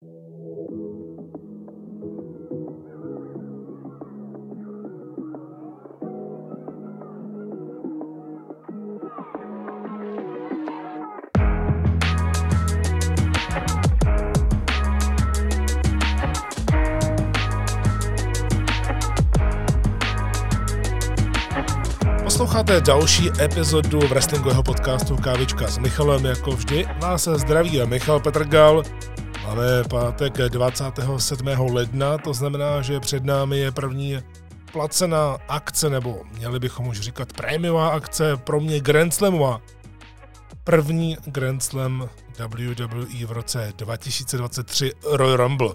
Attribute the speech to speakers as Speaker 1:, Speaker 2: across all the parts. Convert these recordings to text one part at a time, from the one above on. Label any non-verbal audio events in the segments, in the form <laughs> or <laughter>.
Speaker 1: Posloucháte další epizodu wrestlingového podcastu Kávička s Michalem. Jako vždy vás zdraví Michal Petrgal. Máme pátek 27. ledna, to znamená, že před námi je první placená akce, nebo měli bychom už říkat prémiová akce, pro mě Grand Slamová. První Grand Slam WWE v roce 2023 Royal Rumble.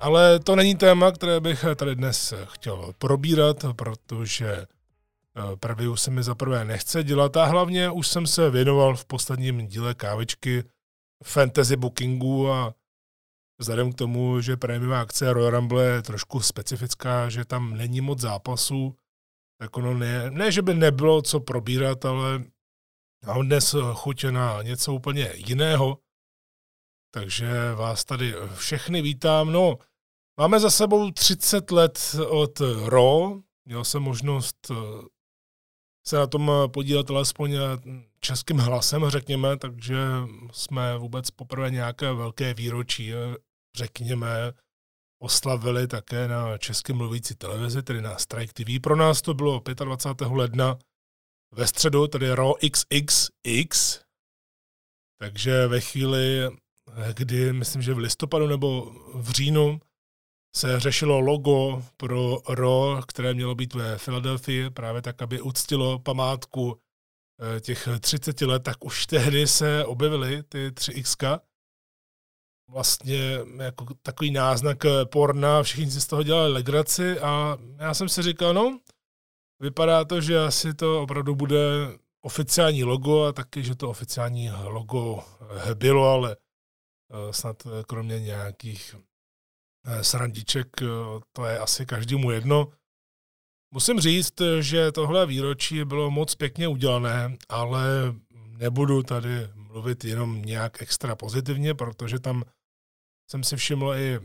Speaker 1: Ale to není téma, které bych tady dnes chtěl probírat, protože Eh, preview se mi zaprvé nechce dělat a hlavně už jsem se věnoval v posledním díle kávičky fantasy bookingu a vzhledem k tomu, že prémiová akce Royal Rumble je trošku specifická, že tam není moc zápasů, tak ono ne, ne, že by nebylo co probírat, ale mám dnes chuť na něco úplně jiného, takže vás tady všechny vítám. No, máme za sebou 30 let od Raw, měl jsem možnost eh, se na tom podílet alespoň eh, českým hlasem, řekněme, takže jsme vůbec poprvé nějaké velké výročí, eh, řekněme, oslavili také na české mluvící televizi, tedy na Strike TV. Pro nás to bylo 25. ledna ve středu, tedy Raw XXX, takže ve chvíli, kdy myslím, že v listopadu nebo v říjnu se řešilo logo pro RO, které mělo být ve Filadelfii, právě tak, aby uctilo památku eh, těch 30 let, tak už tehdy se objevily ty 3X. Vlastně jako takový náznak porna, všichni si z toho dělali legraci a já jsem si říkal, no, vypadá to, že asi to opravdu bude oficiální logo a taky, že to oficiální logo bylo, ale eh, snad kromě nějakých Eh, srandiček, eh, to je asi každému jedno. Musím říct, že tohle výročí bylo moc pěkně udělané, ale nebudu tady mluvit jenom nějak extra pozitivně, protože tam jsem si všiml i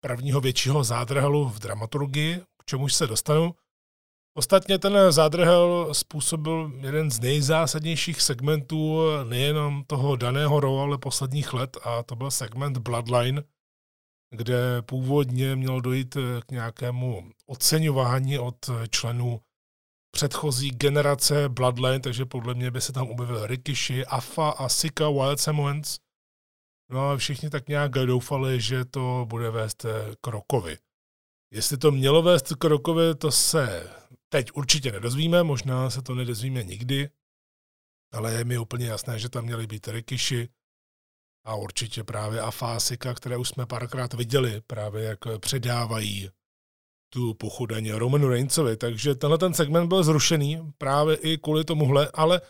Speaker 1: prvního většího zádrhelu v dramaturgii, k čemuž se dostanu. Ostatně ten zádrhel způsobil jeden z nejzásadnějších segmentů nejenom toho daného rolu, ale posledních let a to byl segment Bloodline, kde původně mělo dojít k nějakému oceňování od členů předchozí generace Bloodline, takže podle mě by se tam objevil Rikishi, Afa a Sika Wild Samoans. No a všichni tak nějak doufali, že to bude vést k Rokovi. Jestli to mělo vést k Rokovi, to se teď určitě nedozvíme, možná se to nedozvíme nikdy, ale je mi úplně jasné, že tam měly být Rikishi, a určitě právě Afásika, které už jsme párkrát viděli, právě jak předávají tu pochodeně Romanu Reincovi. Takže tenhle ten segment byl zrušený právě i kvůli tomuhle, ale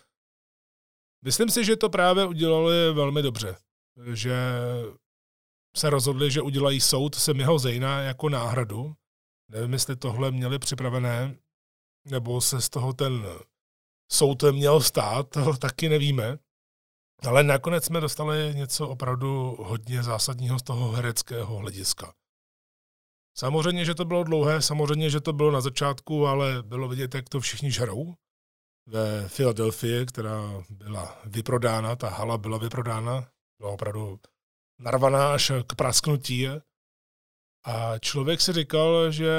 Speaker 1: myslím si, že to právě udělali velmi dobře. Že se rozhodli, že udělají soud Semiho Zejna jako náhradu. Nevím, jestli tohle měli připravené, nebo se z toho ten soud měl stát, <laughs> to taky nevíme. Ale nakonec jsme dostali něco opravdu hodně zásadního z toho hereckého hlediska. Samozřejmě, že to bylo dlouhé, samozřejmě, že to bylo na začátku, ale bylo vidět, jak to všichni žerou. Ve Filadelfii, která byla vyprodána, ta hala byla vyprodána, byla opravdu narvaná až k prasknutí. A člověk si říkal, že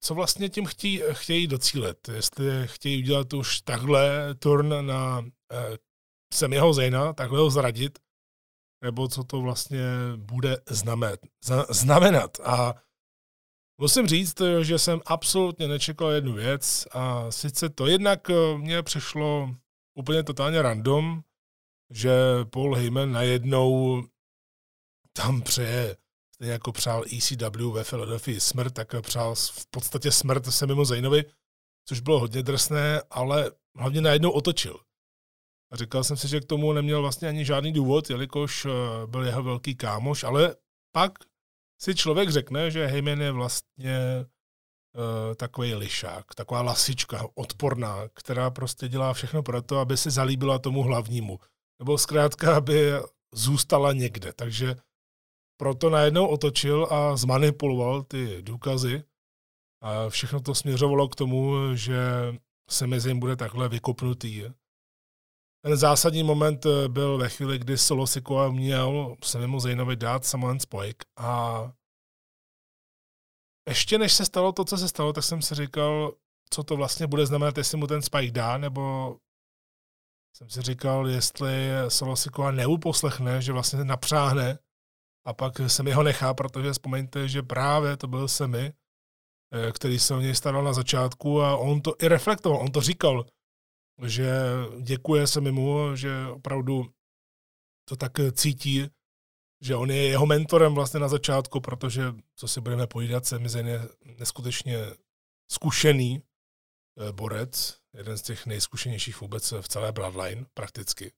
Speaker 1: co vlastně tím chtějí, chtějí docílit. Jestli chtějí udělat už takhle turn na eh, jsem jeho Zejna, takhle ho zradit, nebo co to vlastně bude znamenat. znamenat. A musím říct, že jsem absolutně nečekal jednu věc a sice to jednak eh, mně přišlo úplně totálně random, že Paul Heyman najednou tam přeje, stejně jako přál ECW ve Philadelphia smrt, tak přál v podstatě smrt se mimo Zajnovi, což bylo hodně drsné, ale hlavně najednou otočil. A říkal jsem si, že k tomu neměl vlastně ani žádný důvod, jelikož eh, byl jeho velký kámoš, ale pak si člověk řekne, že Heyman je vlastně uh, takový lišák, taková lasička odporná, která prostě dělá všechno pro to, aby se zalíbila tomu hlavnímu. Nebo zkrátka, aby zůstala někde. Takže proto najednou otočil a zmanipuloval ty důkazy. A všechno to směřovalo k tomu, že se mezi jim bude takhle vykopnutý. Ten zásadní moment byl ve chvíli, kdy Solo Sikoa měl se mimo Zejnovi dát Samoan Spike a ještě než se stalo to, co se stalo, tak jsem si říkal, co to vlastně bude znamenat, jestli mu ten Spike dá, nebo jsem si říkal, jestli Solo Sikoa neuposlechne, že vlastně napřáhne a pak se mi ho nechá, protože vzpomeňte, že právě to byl Semi, eh, který se o něj staral na začátku a on to i reflektoval, on to říkal, že děkuje se mu, že opravdu to tak cítí, že on je jeho mentorem vlastně na začátku, protože, co si budeme povídat, Semi je neskutečně zkušený eh, borec, jeden z těch nejzkušenějších vůbec v celé Bloodline prakticky.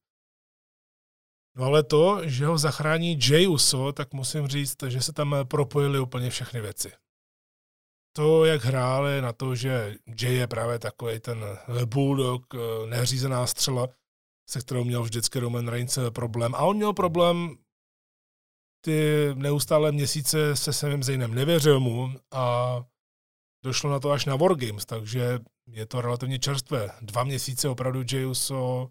Speaker 1: No ale to, že ho zachrání Jay Uso, tak musím říct, že se tam propojily úplně všechny věci. To, jak hráli na to, že Jay je právě takový ten bulldog, neřízená střela, se kterou měl vždycky Roman Reigns problém. A on měl problém ty neustále měsíce se Samem Zaynem nevěřil mu a došlo na to až na Wargames, takže je to relativně čerstvé. Dva měsíce opravdu Jay Uso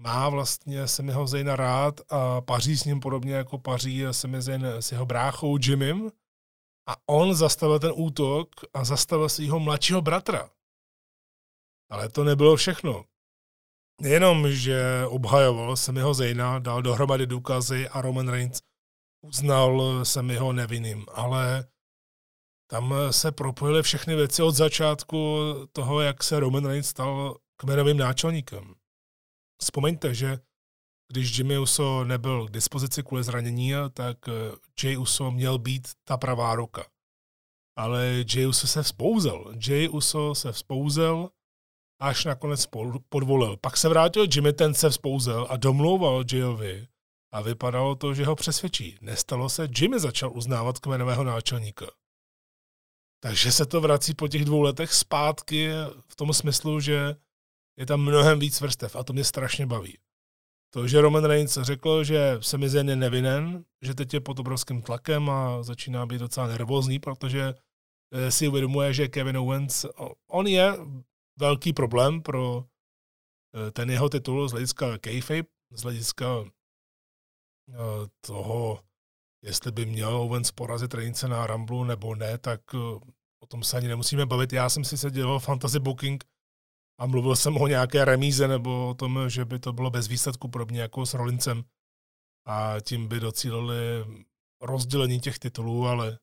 Speaker 1: má vlastně Semiho Zayna rád a paří s ním podobně jako paří Semi Zayn s jeho bráchou Jimem. A on zastavil ten útok a zastavil svého mladšího bratra. Ale to nebylo všechno. Nejenom, že obhajoval Semiho Zayna, dal dohromady důkazy a Roman Reigns uznal Semiho nevinným, ale tam se propojily všechny věci od začátku toho, jak se Roman Reigns stal kmenovým náčelníkem. Vzpomeňte, že když Jimmy Uso nebyl k dispozici kvůli zranění, tak eh, Jay Uso měl být ta pravá ruka. Ale Jay Uso se vzpouzel. Jay Uso se vzpouzel, až nakonec podvolil. Pak se vrátil Jimmy, ten se vzpouzel a domlouval Jayovi a vypadalo to, že ho přesvědčí. Nestalo se, Jimmy začal uznávat kmenového náčelníka. Takže se to vrací po těch dvou letech zpátky v tom smyslu, že je tam mnohem víc vrstev a to mě strašně baví. To, že Roman Reigns řekl, že se mi je nevinen, že teď je pod obrovským tlakem a začíná být docela nervózní, protože eh, si uvědomuje, že Kevin Owens, on je velký problém pro eh, ten jeho titul z hlediska kayfabe, z hlediska eh, toho, jestli by měl Owens porazit Reignse na Rumble nebo ne, tak o tom se ani nemusíme bavit. Já jsem si se dělal fantasy booking a mluvil jsem o nějaké remíze nebo o tom, že by to bylo bez výsledku podobně jako s Rolincem a tím by docílili rozdělení těch titulů, ale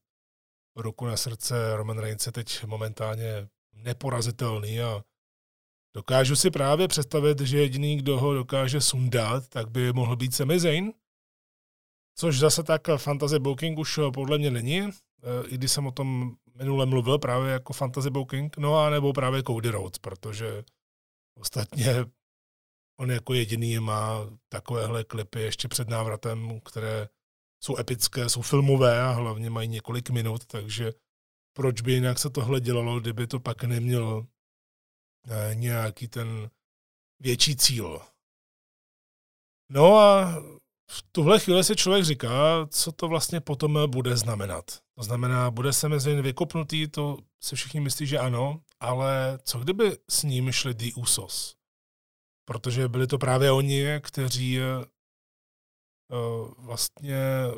Speaker 1: ruku na srdce Roman Reigns je teď momentálně neporazitelný a dokážu si právě představit, že jediný, kdo ho dokáže sundat, tak by mohl být Sami což zase tak fantasy booking už podle mě není, e, i když jsem o tom minule mluvil právě jako fantasy booking, no a nebo právě Cody Rhodes, protože ostatně on jako jediný má takovéhle klipy ještě před návratem, které jsou epické, jsou filmové a hlavně mají několik minut, takže proč by jinak se tohle dělalo, kdyby to pak nemělo eh, nějaký ten větší cíl. No a v tuhle chvíli si člověk říká, co to vlastně potom bude znamenat. To znamená, bude se mezi vykopnutý, to si všichni myslí, že ano, ale co kdyby s ním šli The Usos? Protože byli to právě oni, kteří uh, vlastně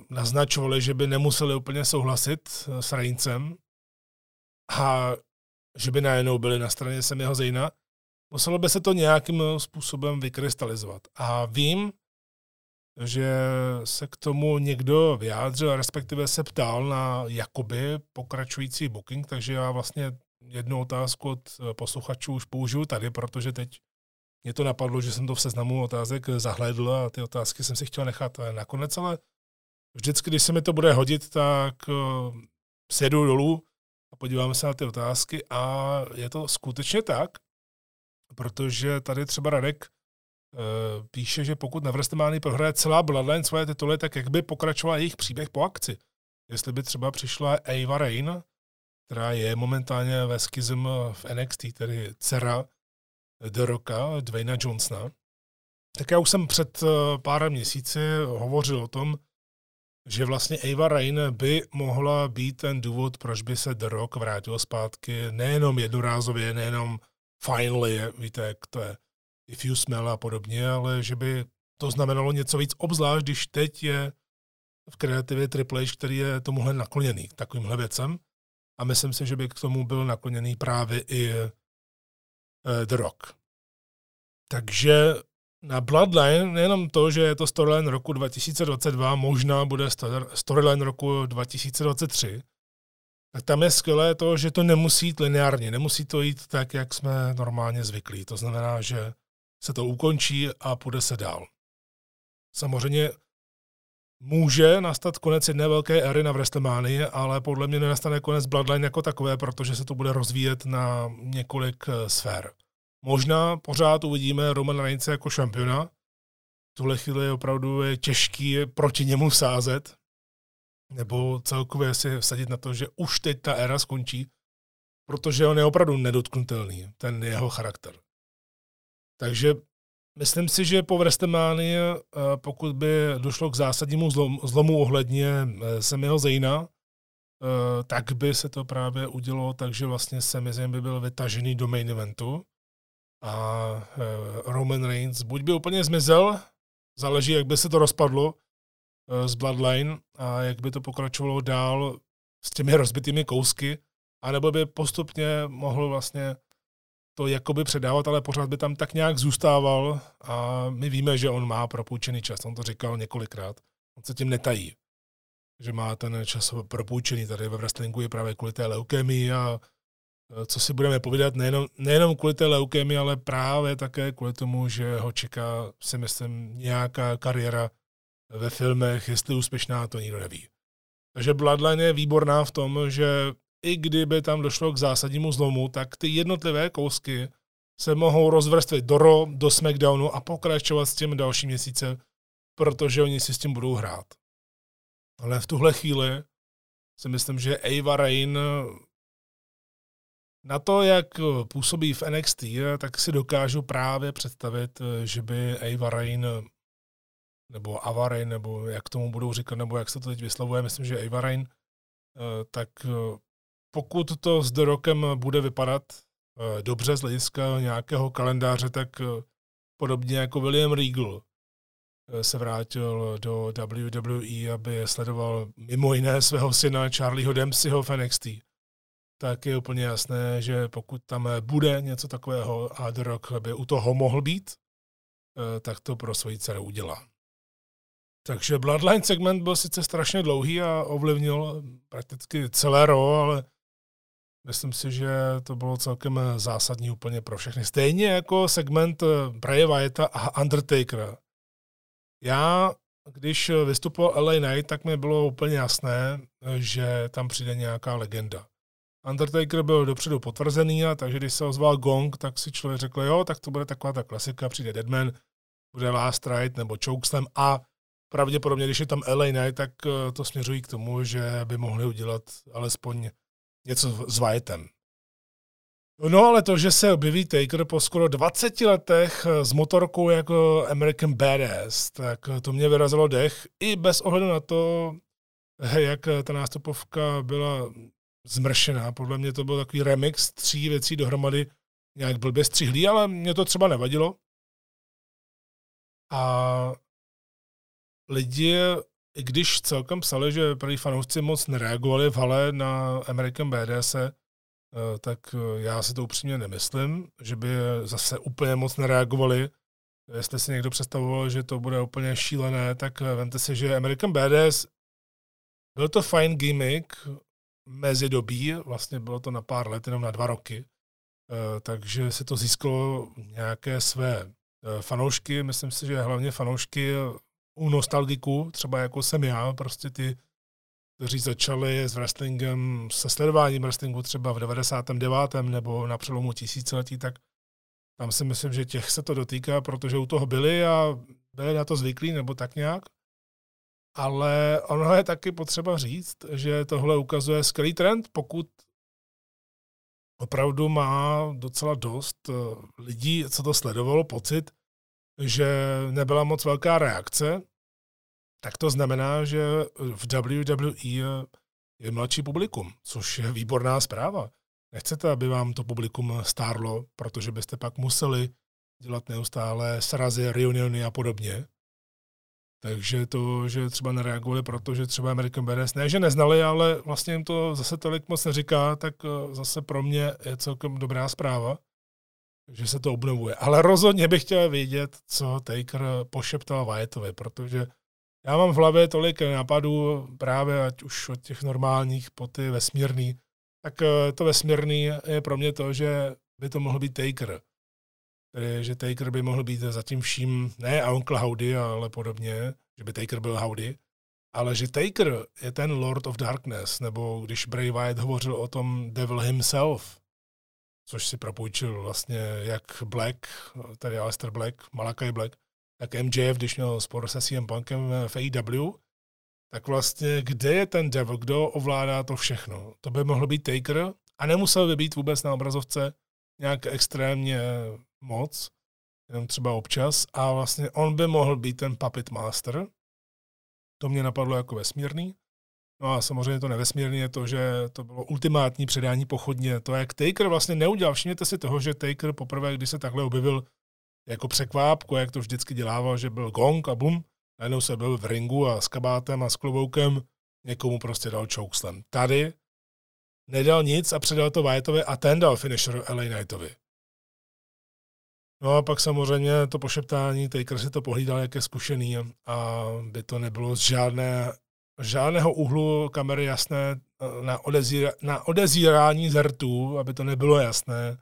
Speaker 1: naznačovali, že by nemuseli úplně souhlasit s Reincem a že by najednou byli na straně Semiho Zejna. Muselo by se to nějakým způsobem vykrystalizovat. A vím, že se k tomu někdo vyjádřil, respektive se ptal na jakoby pokračující booking, takže já vlastně jednu otázku od posluchačů už použiju tady, protože teď mě to napadlo, že jsem to v seznamu otázek zahlédl a ty otázky jsem si chtěl nechat nakonec, ale vždycky, když se mi to bude hodit, tak eh, sedu dolů a podíváme se na ty otázky a je to skutečně tak, protože tady třeba Radek píše, že pokud na WrestleMania prohraje celá Bloodline svoje tituly, tak jak by pokračoval jejich příběh po akci? Jestli by třeba přišla Ava Rain, která je momentálně ve skizm v NXT, tedy dcera The Rocka, Dwayna Johnsona, tak já už jsem před eh, pár měsíci hovořil o tom, že vlastně Ava Rain by mohla být ten důvod, proč by se The Rock vrátil zpátky, nejenom jednorázově, nejenom finally, víte, jak to je, if you smell a podobně, ale že by to znamenalo něco víc, obzvlášť když teď je v kreativě Triple H, který je tomuhle nakloněný, takovýmhle věcem. A myslím si, že by k tomu byl nakloněný právě i uh, The Rock. Takže na Bloodline nejenom to, že je to storyline roku 2022, možná bude storyline roku 2023, tak tam je skvělé to, že to nemusí jít lineárně, nemusí to jít tak, jak jsme normálně zvyklí. To znamená, že se to ukončí a půjde se dál. Samozřejmě může nastat konec jedné velké éry na WrestleMania, ale podle mě nenastane konec Bloodline jako takové, protože se to bude rozvíjet na několik eh, sfér. Možná pořád uvidíme Roman Reigns jako šampiona. V tuhle chvíli opravdu je těžký proti němu sázet, nebo celkově si vsadit na to, že už teď ta éra skončí, protože on je opravdu nedotknutelný, ten jeho charakter. Takže myslím si, že po WrestleMania, eh, pokud by došlo k zásadnímu zlomu ohledně eh, Semiho Zejna, eh, tak by se to právě udělo takže vlastně Sami Zayn by byl vytažený do main eventu. A Roman Reigns buď by úplně zmizel, záleží, jak by se to rozpadlo z Bloodline a jak by to pokračovalo dál s těmi rozbitými kousky, anebo by postupně mohl vlastně to jakoby předávat, ale pořád by tam tak nějak zůstával a my víme, že on má propůjčený čas, on to říkal několikrát, on se tím netají, že má ten čas propůjčený, tady ve wrestlingu je právě kvůli té leukémii a e, co si budeme povídat, nejenom, nejenom kvůli té leukémii, ale právě také kvůli tomu, že ho čeká, si myslím, nějaká kariéra ve filmech, jestli úspěšná, to nikdo neví. Takže Bloodline je výborná v tom, že i kdyby tam došlo k zásadnímu zlomu, tak ty jednotlivé kousky se mohou rozvrstvit do Raw, do SmackDownu a pokračovat s tím další měsíce, protože oni si s tím budou hrát. Ale v tuhle chvíli si myslím, že Ava Rain na to, jak působí v NXT, tak si dokážu právě představit, že by Ava Rain nebo Ava Rain, nebo jak tomu budou říkat, nebo jak se to teď vyslovuje, myslím, že Ava Rain, tak pokud to s The Rockem bude vypadat uh, dobře z hlediska nějakého kalendáře, tak uh, podobně jako William Regal uh, se vrátil do WWE, aby sledoval mimo jiné svého syna Charlieho Dempseyho v NXT, tak je úplně jasné, že pokud tam bude něco takového a The Rock by u toho mohl být, tak to pro svoji dceru udělá. Takže Bloodline segment byl sice strašně dlouhý a ovlivnil prakticky celé ro, ale Myslím si, že to bylo celkem zásadní úplně pro všechny. Stejně jako segment eh, Bray Wyatta a Undertakera. Já, když vystupoval LA Knight, tak mi bylo úplně jasné, že tam přijde nějaká legenda. Undertaker byl dopředu potvrzený, a takže když se ozval Gong, tak si člověk řekl, jo, tak to bude taková ta klasika, přijde Deadman, bude Last Ride nebo Chokeslam a pravděpodobně, když je tam LA Knight, tak eh, to směřují k tomu, že by mohli udělat alespoň něco s Whiteem. No ale to, že se objeví Taker po skoro 20 letech s motorkou jako American Badass, tak to mě vyrazilo dech i bez ohledu na to, jak ta nástupovka byla zmršená. Podle mě to byl takový remix tří věcí dohromady, nějak blbě střihlý, ale mě to třeba nevadilo. A lidi i když celkem psali, že prý fanoušci moc nereagovali v hale na American BDS, eh, tak eh, já si to upřímně nemyslím, že by zase úplně moc nereagovali. Jestli si někdo představoval, že to bude úplně šílené, tak eh, vemte si, že American BDS byl to fajn gimmick mezi dobí, vlastně bylo to na pár let, jenom na dva roky, takže se to získalo nějaké své fanoušky, myslím si, že hlavně fanoušky u nostalgiků, třeba jako jsem já, prostě ty, kteří začali s wrestlingem, se sledováním wrestlingu třeba v 99. nebo na přelomu tisíciletí, tak tam si myslím, že těch se to dotýká, protože u toho byli a byli na to zvyklí, nebo tak nějak. Ale ono je taky potřeba říct, že tohle ukazuje skvělý trend, pokud opravdu má docela dost eh, lidí, co to sledovalo, pocit, že nebyla moc velká reakce tak to znamená, že v WWE je mladší publikum, což je výborná zpráva. Nechcete, aby vám to publikum stárlo, protože byste pak museli dělat neustále srazy, reuniony a podobně. Takže to, že třeba nereagovali, protože třeba American Badass ne, že neznali, ale vlastně jim to zase tolik moc neříká, tak eh, zase pro mě je celkem dobrá zpráva, že se to obnovuje. Ale rozhodně bych chtěl vědět, co Taker pošeptal Wyattovi, protože já mám v hlavě tolik nápadů právě ať už od těch normálních po ty vesmírný, tak eh, to vesmírný je pro mě to, že by to mohl být Taker. Tedy, že Taker by mohl být zatím vším, ne Uncle Howdy, ale podobně, že by Taker byl Howdy, ale že Taker je ten Lord of Darkness, nebo když Bray Wyatt hovořil o tom Devil himself, což si propůjčil vlastně jak Black, tedy Alistair Black, Malakai Black, tak MJF, když měl spor se CM Punkem v AEW, tak vlastně kde je ten devil, kdo ovládá to všechno? To by mohl být Taker a nemusel by být vůbec na obrazovce nějak extrémně moc, jenom třeba občas, a vlastně on by mohl být ten puppet master. To mě napadlo jako vesmírný. No a samozřejmě to nevesmírný je to, že to bylo ultimátní předání pochodně. To, jak Taker vlastně neudělal, všimněte si toho, že Taker poprvé, když se takhle objevil jako překvápku, jak to vždycky dělával, že byl gong a bum, najednou se byl v ringu a s kabátem a s kloboukem, někomu prostě dal chokeslam. Tady nedal nic a předal to Whiteovi a ten dal finisher LA Knightovi. No a pak samozřejmě to pošeptání, Taker si to pohlídal, jak je zkušený a by to nebylo z žádné, žádného úhlu kamery jasné na, odezíra, na odezírání zertů, aby to nebylo jasné,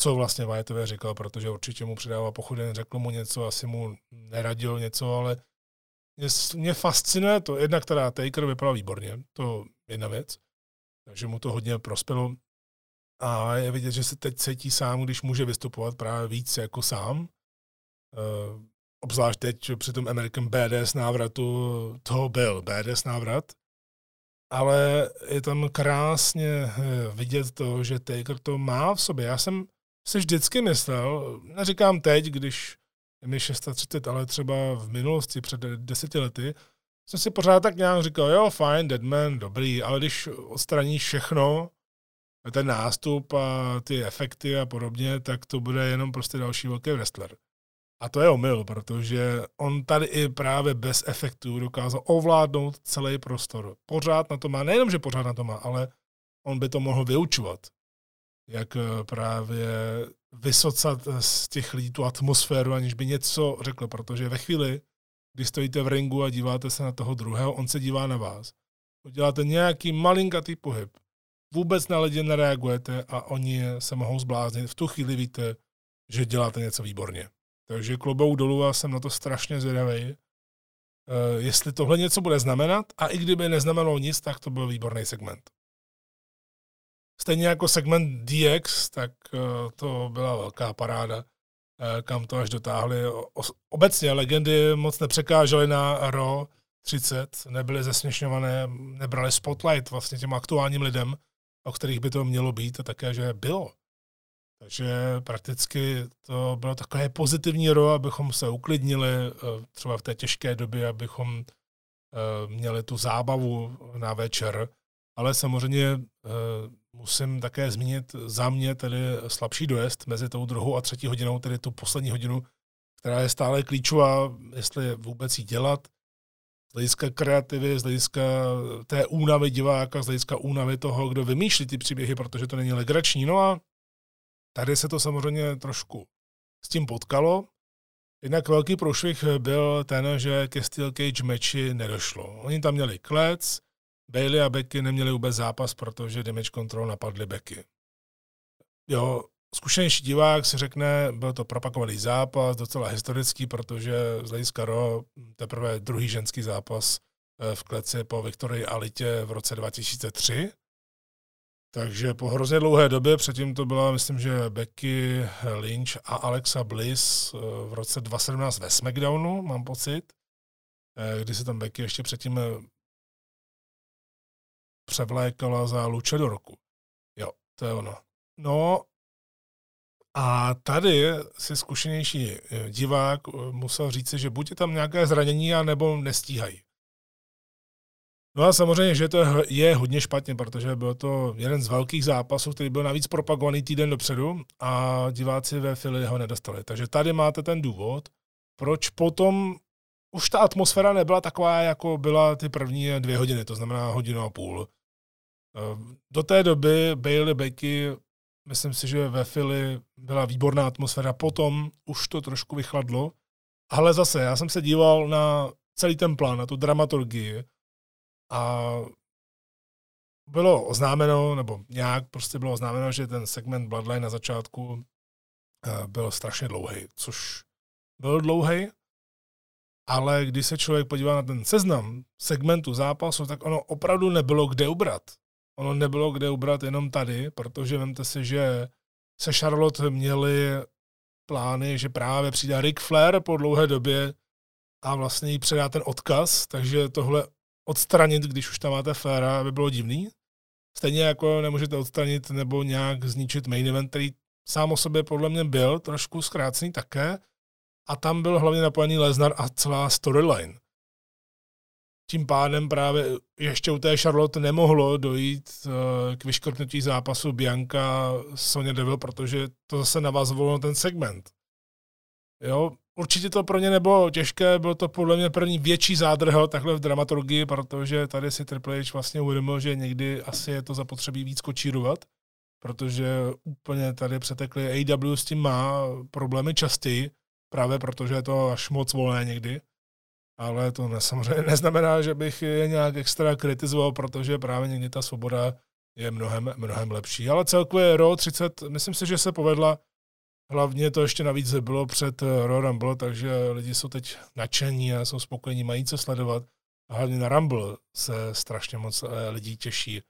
Speaker 1: co vlastně Whiteové říkal, protože určitě mu přidával pochoden, řekl mu něco, asi mu neradil něco, ale mě, mě fascinuje to, jedna, která Taker vypadal výborně, to je jedna věc, takže mu to hodně prospělo. A je vidět, že se teď cítí sám, když může vystupovat právě víc jako sám. Obzvlášť teď při tom American Badass návratu, toho byl Badass návrat. Ale je tam krásně eh, vidět to, že Taker to má v sobě. Já jsem si vždycky myslel, neříkám teď, když je mi 630, ale třeba v minulosti, před deseti lety, jsem si pořád tak nějak říkal, jo, fajn, Deadman, dobrý, ale když odstraníš všechno, ten nástup a ty efekty a podobně, tak to bude jenom prostě další velký wrestler. A to je omyl, protože on tady i právě bez efektů dokázal ovládnout celý prostor. Pořád na to má, nejenom, že pořád na to má, ale on by to mohl vyučovat. Jak eh, právě vysocat z těch lidí tu atmosféru, aniž by něco řekl, protože ve chvíli, kdy stojíte v ringu a díváte se na toho druhého, on se dívá na vás. Uděláte nějaký malinkatý pohyb, vůbec na lidi nereagujete a oni se mohou zbláznit. V tu chvíli víte, že děláte něco výborně. Takže klobou dolů a jsem na to strašně zvědavý. Uh, jestli tohle něco bude znamenat, a i kdyby neznamenalo nic, tak to byl výborný segment. Stejně jako segment DX, tak uh, to byla velká paráda, uh, kam to až dotáhli. O, obecně legendy moc nepřekážely na RO 30, nebyly zesměšňované, nebrali spotlight vlastně těm aktuálním lidem, o kterých by to mělo být a také, že bylo. Takže prakticky to bylo takové pozitivní ro, abychom se uklidnili eh, třeba v té těžké době, abychom eh, měli tu zábavu na večer. Ale samozřejmě eh, musím také zmínit za mě tedy slabší dojezd mezi tou druhou a třetí hodinou, tedy tu poslední hodinu, která je stále klíčová, jestli vůbec jí dělat, z hlediska kreativy, z hlediska té únavy diváka, z hlediska únavy toho, kdo vymýšlí ty příběhy, protože to není legrační. No a tady se to samozřejmě trošku s tím potkalo. Jednak velký průšvih byl ten, že ke Steel Cage meči nedošlo. Oni tam měli klec, Bailey a Becky neměli vůbec zápas, protože Damage Control napadli Becky. Jo, Zkušenější divák si řekne, byl to propakovaný zápas, docela historický, protože z hlediska RO teprve druhý ženský zápas eh, v kleci po Viktorii Alitě v roce 2003. Takže po hrozně dlouhé době, předtím to byla, myslím, že Becky Lynch a Alexa Bliss eh, v roce 2017 ve SmackDownu, mám pocit, eh, kdy se tam Becky ještě předtím převlékala za Lucha do roku. Jo, to je ono. No a tady si zkušenější eh, divák eh, musel říct, že buď je tam nějaké zranění, nebo nestíhají. No a samozřejmě, že to je hodně špatně, protože byl to jeden z velkých zápasů, který byl navíc propagovaný týden dopředu a diváci ve Philly ho nedostali. Takže tady máte ten důvod, proč potom už ta atmosféra nebyla taková, jako byla ty první dvě hodiny, to znamená hodinu a půl. Eh, do té doby Bailey Becky, myslím si, že ve Philly byla výborná atmosféra, potom už to trošku vychladlo, ale zase, já jsem se díval na celý ten plán, na tu dramaturgii a bylo oznámeno, nebo nějak prostě bylo oznámeno, že ten segment Bloodline na začátku eh, byl strašně dlouhý, což byl dlouhý, ale když se člověk podívá na ten seznam segmentu zápasu, tak ono opravdu nebylo kde ubrat. Ono nebylo kde ubrat jenom tady, protože vemte si, že se Charlotte měli plány, že právě přijde Ric Flair po dlouhé době a vlastně jí předá ten odkaz, takže tohle odstranit, když už tam máte Flaira, by bylo divný. Stejně jako nemůžete odstranit nebo nějak zničit main event, který sám o sobě podle mě byl trošku zkrácený také, a tam byl hlavně napojený Lesnar a celá storyline. Tím pádem právě ještě u té Charlotte nemohlo dojít eh, k vyškrtnutí zápasu Bianca Sonya Devil, protože to zase navazovalo na ten segment. Jo, určitě to pro ně nebylo těžké, bylo to podle mě první větší zádrhel takhle v dramaturgii, protože tady si Triple H vlastně uvědomil, že někdy asi je to zapotřebí víc kočírovat, protože úplně tady přetekli AW s tím má problémy častěji, právě protože je to až moc volné někdy. Ale to samozřejmě neznamená, že bych je nějak extra kritizoval, protože právě někdy ta svoboda je mnohem, mnohem lepší. Ale celkově Raw 30, myslím si, že se povedla. Hlavně to ještě navíc bylo před Raw Rumble, takže lidi jsou teď nadšení a jsou spokojení, mají co sledovat. A hlavně na Rumble se strašně moc eh, lidí těší.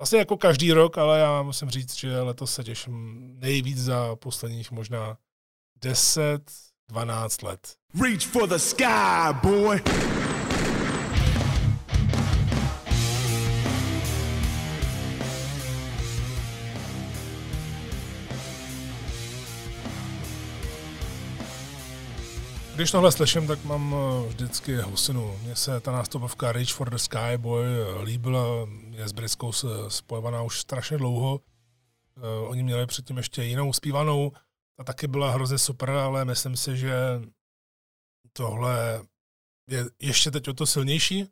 Speaker 1: Vlastně jako každý rok, ale já musím říct, že letos se těším nejvíc za posledních možná 10, 12 let. Reach for the sky, boy! Když tohle slyším, tak mám eh, vždycky husinu. Mně se ta nástupovka Reach for the Sky Boy eh, líbila, je s Britskou spojovaná už strašně dlouho. Eh, oni měli předtím ještě jinou zpívanou, ta taky byla hrozně super, ale myslím si, že tohle je ještě teď o to silnější.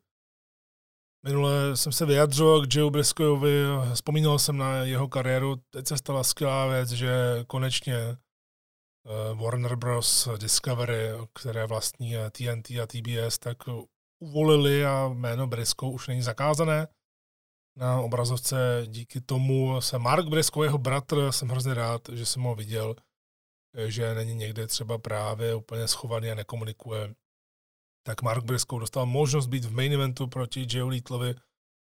Speaker 1: Minule jsem se vyjadřoval k Joe Briscoeovi, vzpomínal jsem na jeho kariéru, teď se stala skvělá věc, že konečně Warner Bros. Discovery, které vlastní TNT a TBS, tak uvolili a jméno Briscoe už není zakázané. Na obrazovce díky tomu se Mark Briscoe, jeho bratr, jsem hrozně rád, že jsem ho viděl, že není někde třeba právě úplně schovaný a nekomunikuje, tak Mark Briscoe dostal možnost být v main eventu proti Joe Littlovi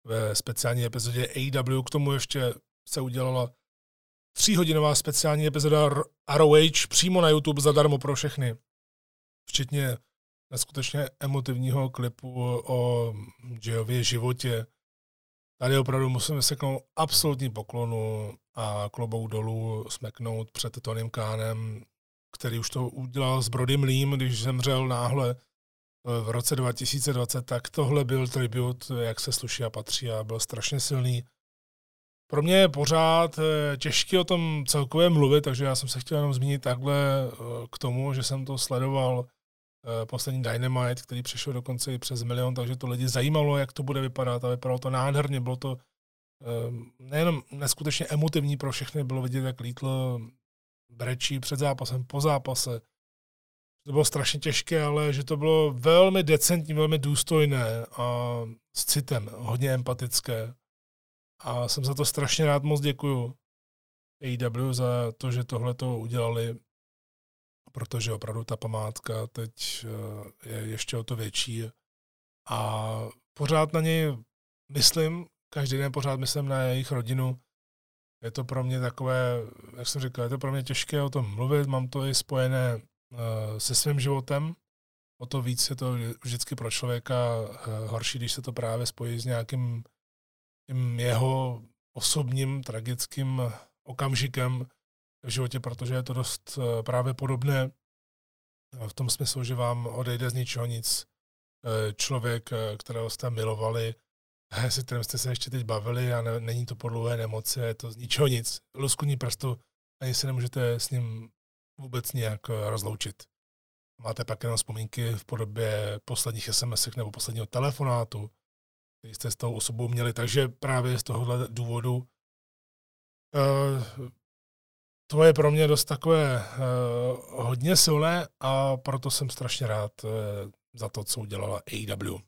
Speaker 1: ve speciální epizodě AW. K tomu ještě se udělala tříhodinová speciální epizoda ROH přímo na YouTube zadarmo pro všechny, včetně neskutečně emotivního klipu o Joeově životě, Tady opravdu musíme seknout absolutní poklonu a klobou dolů smeknout před Tonym Kánem, který už to udělal s Brodym Lím, když zemřel náhle v roce 2020, tak tohle byl tribut, jak se sluší a patří a byl strašně silný. Pro mě je pořád eh, těžké o tom celkově mluvit, takže já jsem se chtěl jenom zmínit takhle eh, k tomu, že jsem to sledoval Eh, poslední Dynamite, který přišel dokonce i přes milion, takže to lidi zajímalo, jak to bude vypadat a vypadalo to nádherně, bylo to nejenom neskutečně emotivní pro všechny, bylo vidět, jak lítl brečí před zápasem, po zápase. To bylo strašně těžké, ale že to bylo velmi decentní, velmi důstojné a s citem, hodně empatické. A jsem za to strašně rád, moc děkuju AEW za to, že tohle to udělali protože opravdu ta památka teď eh, je ještě o to větší a pořád na něj myslím, každý den pořád myslím na jejich rodinu. Je to pro mě takové, jak jsem říkal, je to pro mě těžké o tom mluvit, mám to i spojené eh, se svým životem, o to víc je to vždycky pro člověka eh, horší, když se to právě spojí s nějakým tím jeho osobním tragickým okamžikem, v životě, protože je to dost eh, právě podobné eh, v tom smyslu, že vám odejde z ničeho nic eh, člověk, kterého jste milovali se kterým jste se ještě teď bavili a ne, není to podlouhé nemoci, je to z ničeho nic. Luskutní prstu, ani se nemůžete s ním vůbec nějak rozloučit. Máte pak jenom vzpomínky v podobě posledních SMS nebo posledního telefonátu, který jste s tou osobou měli. Takže právě z tohohle důvodu uh, to je pro mě dost takové uh, hodně silné a proto jsem strašně rád uh, za to, co udělala AW.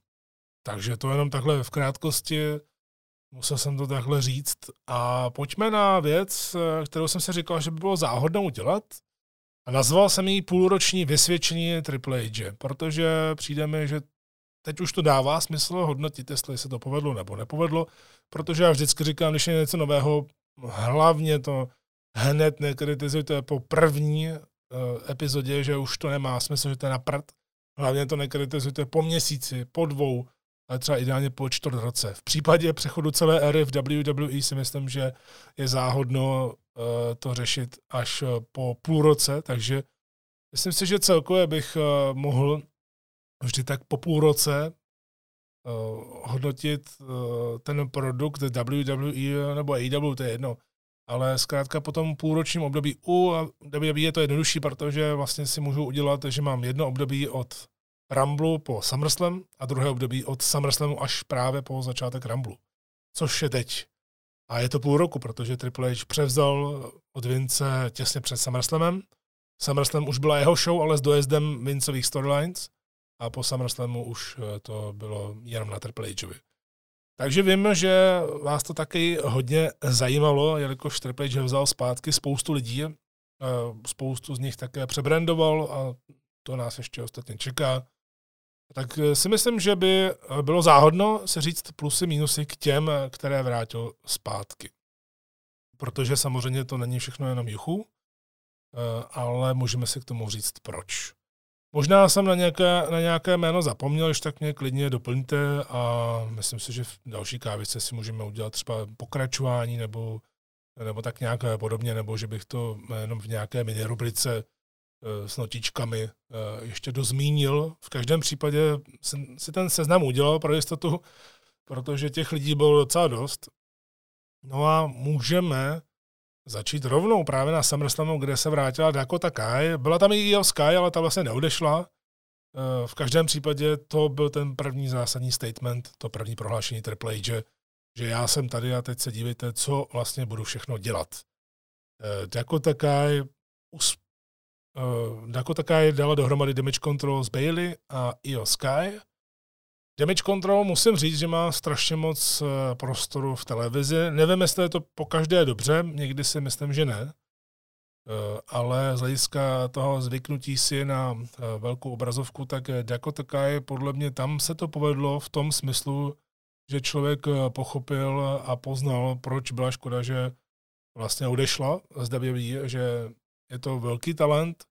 Speaker 1: Takže to jenom takhle v krátkosti, musel jsem to takhle říct. A pojďme na věc, kterou jsem si říkal, že by bylo záhodno udělat. A nazval jsem ji půlroční vysvědčení Triple H, protože přijde mi, že teď už to dává smysl hodnotit, jestli se to povedlo nebo nepovedlo, protože já vždycky říkám, když je něco nového, hlavně to hned nekritizujte po první uh, epizodě, že už to nemá smysl, že to je na prd. Hlavně to nekritizujte po měsíci, po dvou, ale třeba ideálně po čtvrt roce. V případě přechodu celé éry v WWE si myslím, že je záhodno uh, to řešit až uh, po půl roce, takže myslím si, že celkově bych mohl vždy tak po půl roce hodnotit ten produkt WWE nebo AEW, to je jedno, ale zkrátka po tom půlročním období u WWE je to jednodušší, protože vlastně si můžu udělat, že mám jedno období od Rumble po SummerSlam a druhé období od SummerSlamu až právě po začátek Rumble, což je teď. A je to půl roku, protože Triple H převzal od Vince těsně před SummerSlamem. SummerSlam už byla jeho show, ale s dojezdem Vincových storylines a po SummerSlamu už eh, to bylo jenom na Triple Hovi. Takže vím, že vás to taky hodně zajímalo, jelikož Triple H vzal zpátky spoustu lidí, eh, spoustu z nich také přebrandoval a to nás ještě ostatně čeká. Tak eh, si myslím, že by bylo záhodno se říct plusy, minusy k těm, které vrátil zpátky. Protože samozřejmě to není všechno jenom juchu, ale můžeme si k tomu říct proč. Možná jsem na nějaké, na nějaké jméno zapomněl, když tak mě klidně doplňte a myslím si, že v další kávice si můžeme udělat třeba pokračování nebo, nebo tak nějak podobně, nebo že bych to jenom v nějaké mini rubrice eh, s notičkami eh, ještě dozmínil. V každém případě jsem si ten seznam udělal pro jistotu, protože těch lidí bylo docela dost. No a můžeme začít rovnou právě na SummerSlamu, kde se vrátila Dakota Kai. Byla tam i Io Sky, ale ta vlastně neodešla. Eh, v každém případě to byl ten první zásadní statement, to první prohlášení Triple H, že já jsem tady a teď se dívejte, co vlastně budu všechno dělat. Eh, Dakota Kai, us, uh, Dakota Kai dala dohromady Damage Control s Bailey a Io Sky Damage Control musím říct, že má strašně moc eh, prostoru v televizi. Nevím, jestli je to po každé dobře, někdy si myslím, že ne. Eh, ale z hlediska toho zvyknutí si na eh, velkou obrazovku, tak Dakota Kai, podle mě tam se to povedlo v tom smyslu, že člověk pochopil a poznal, proč byla škoda, že vlastně odešla z WWE, že je to velký talent,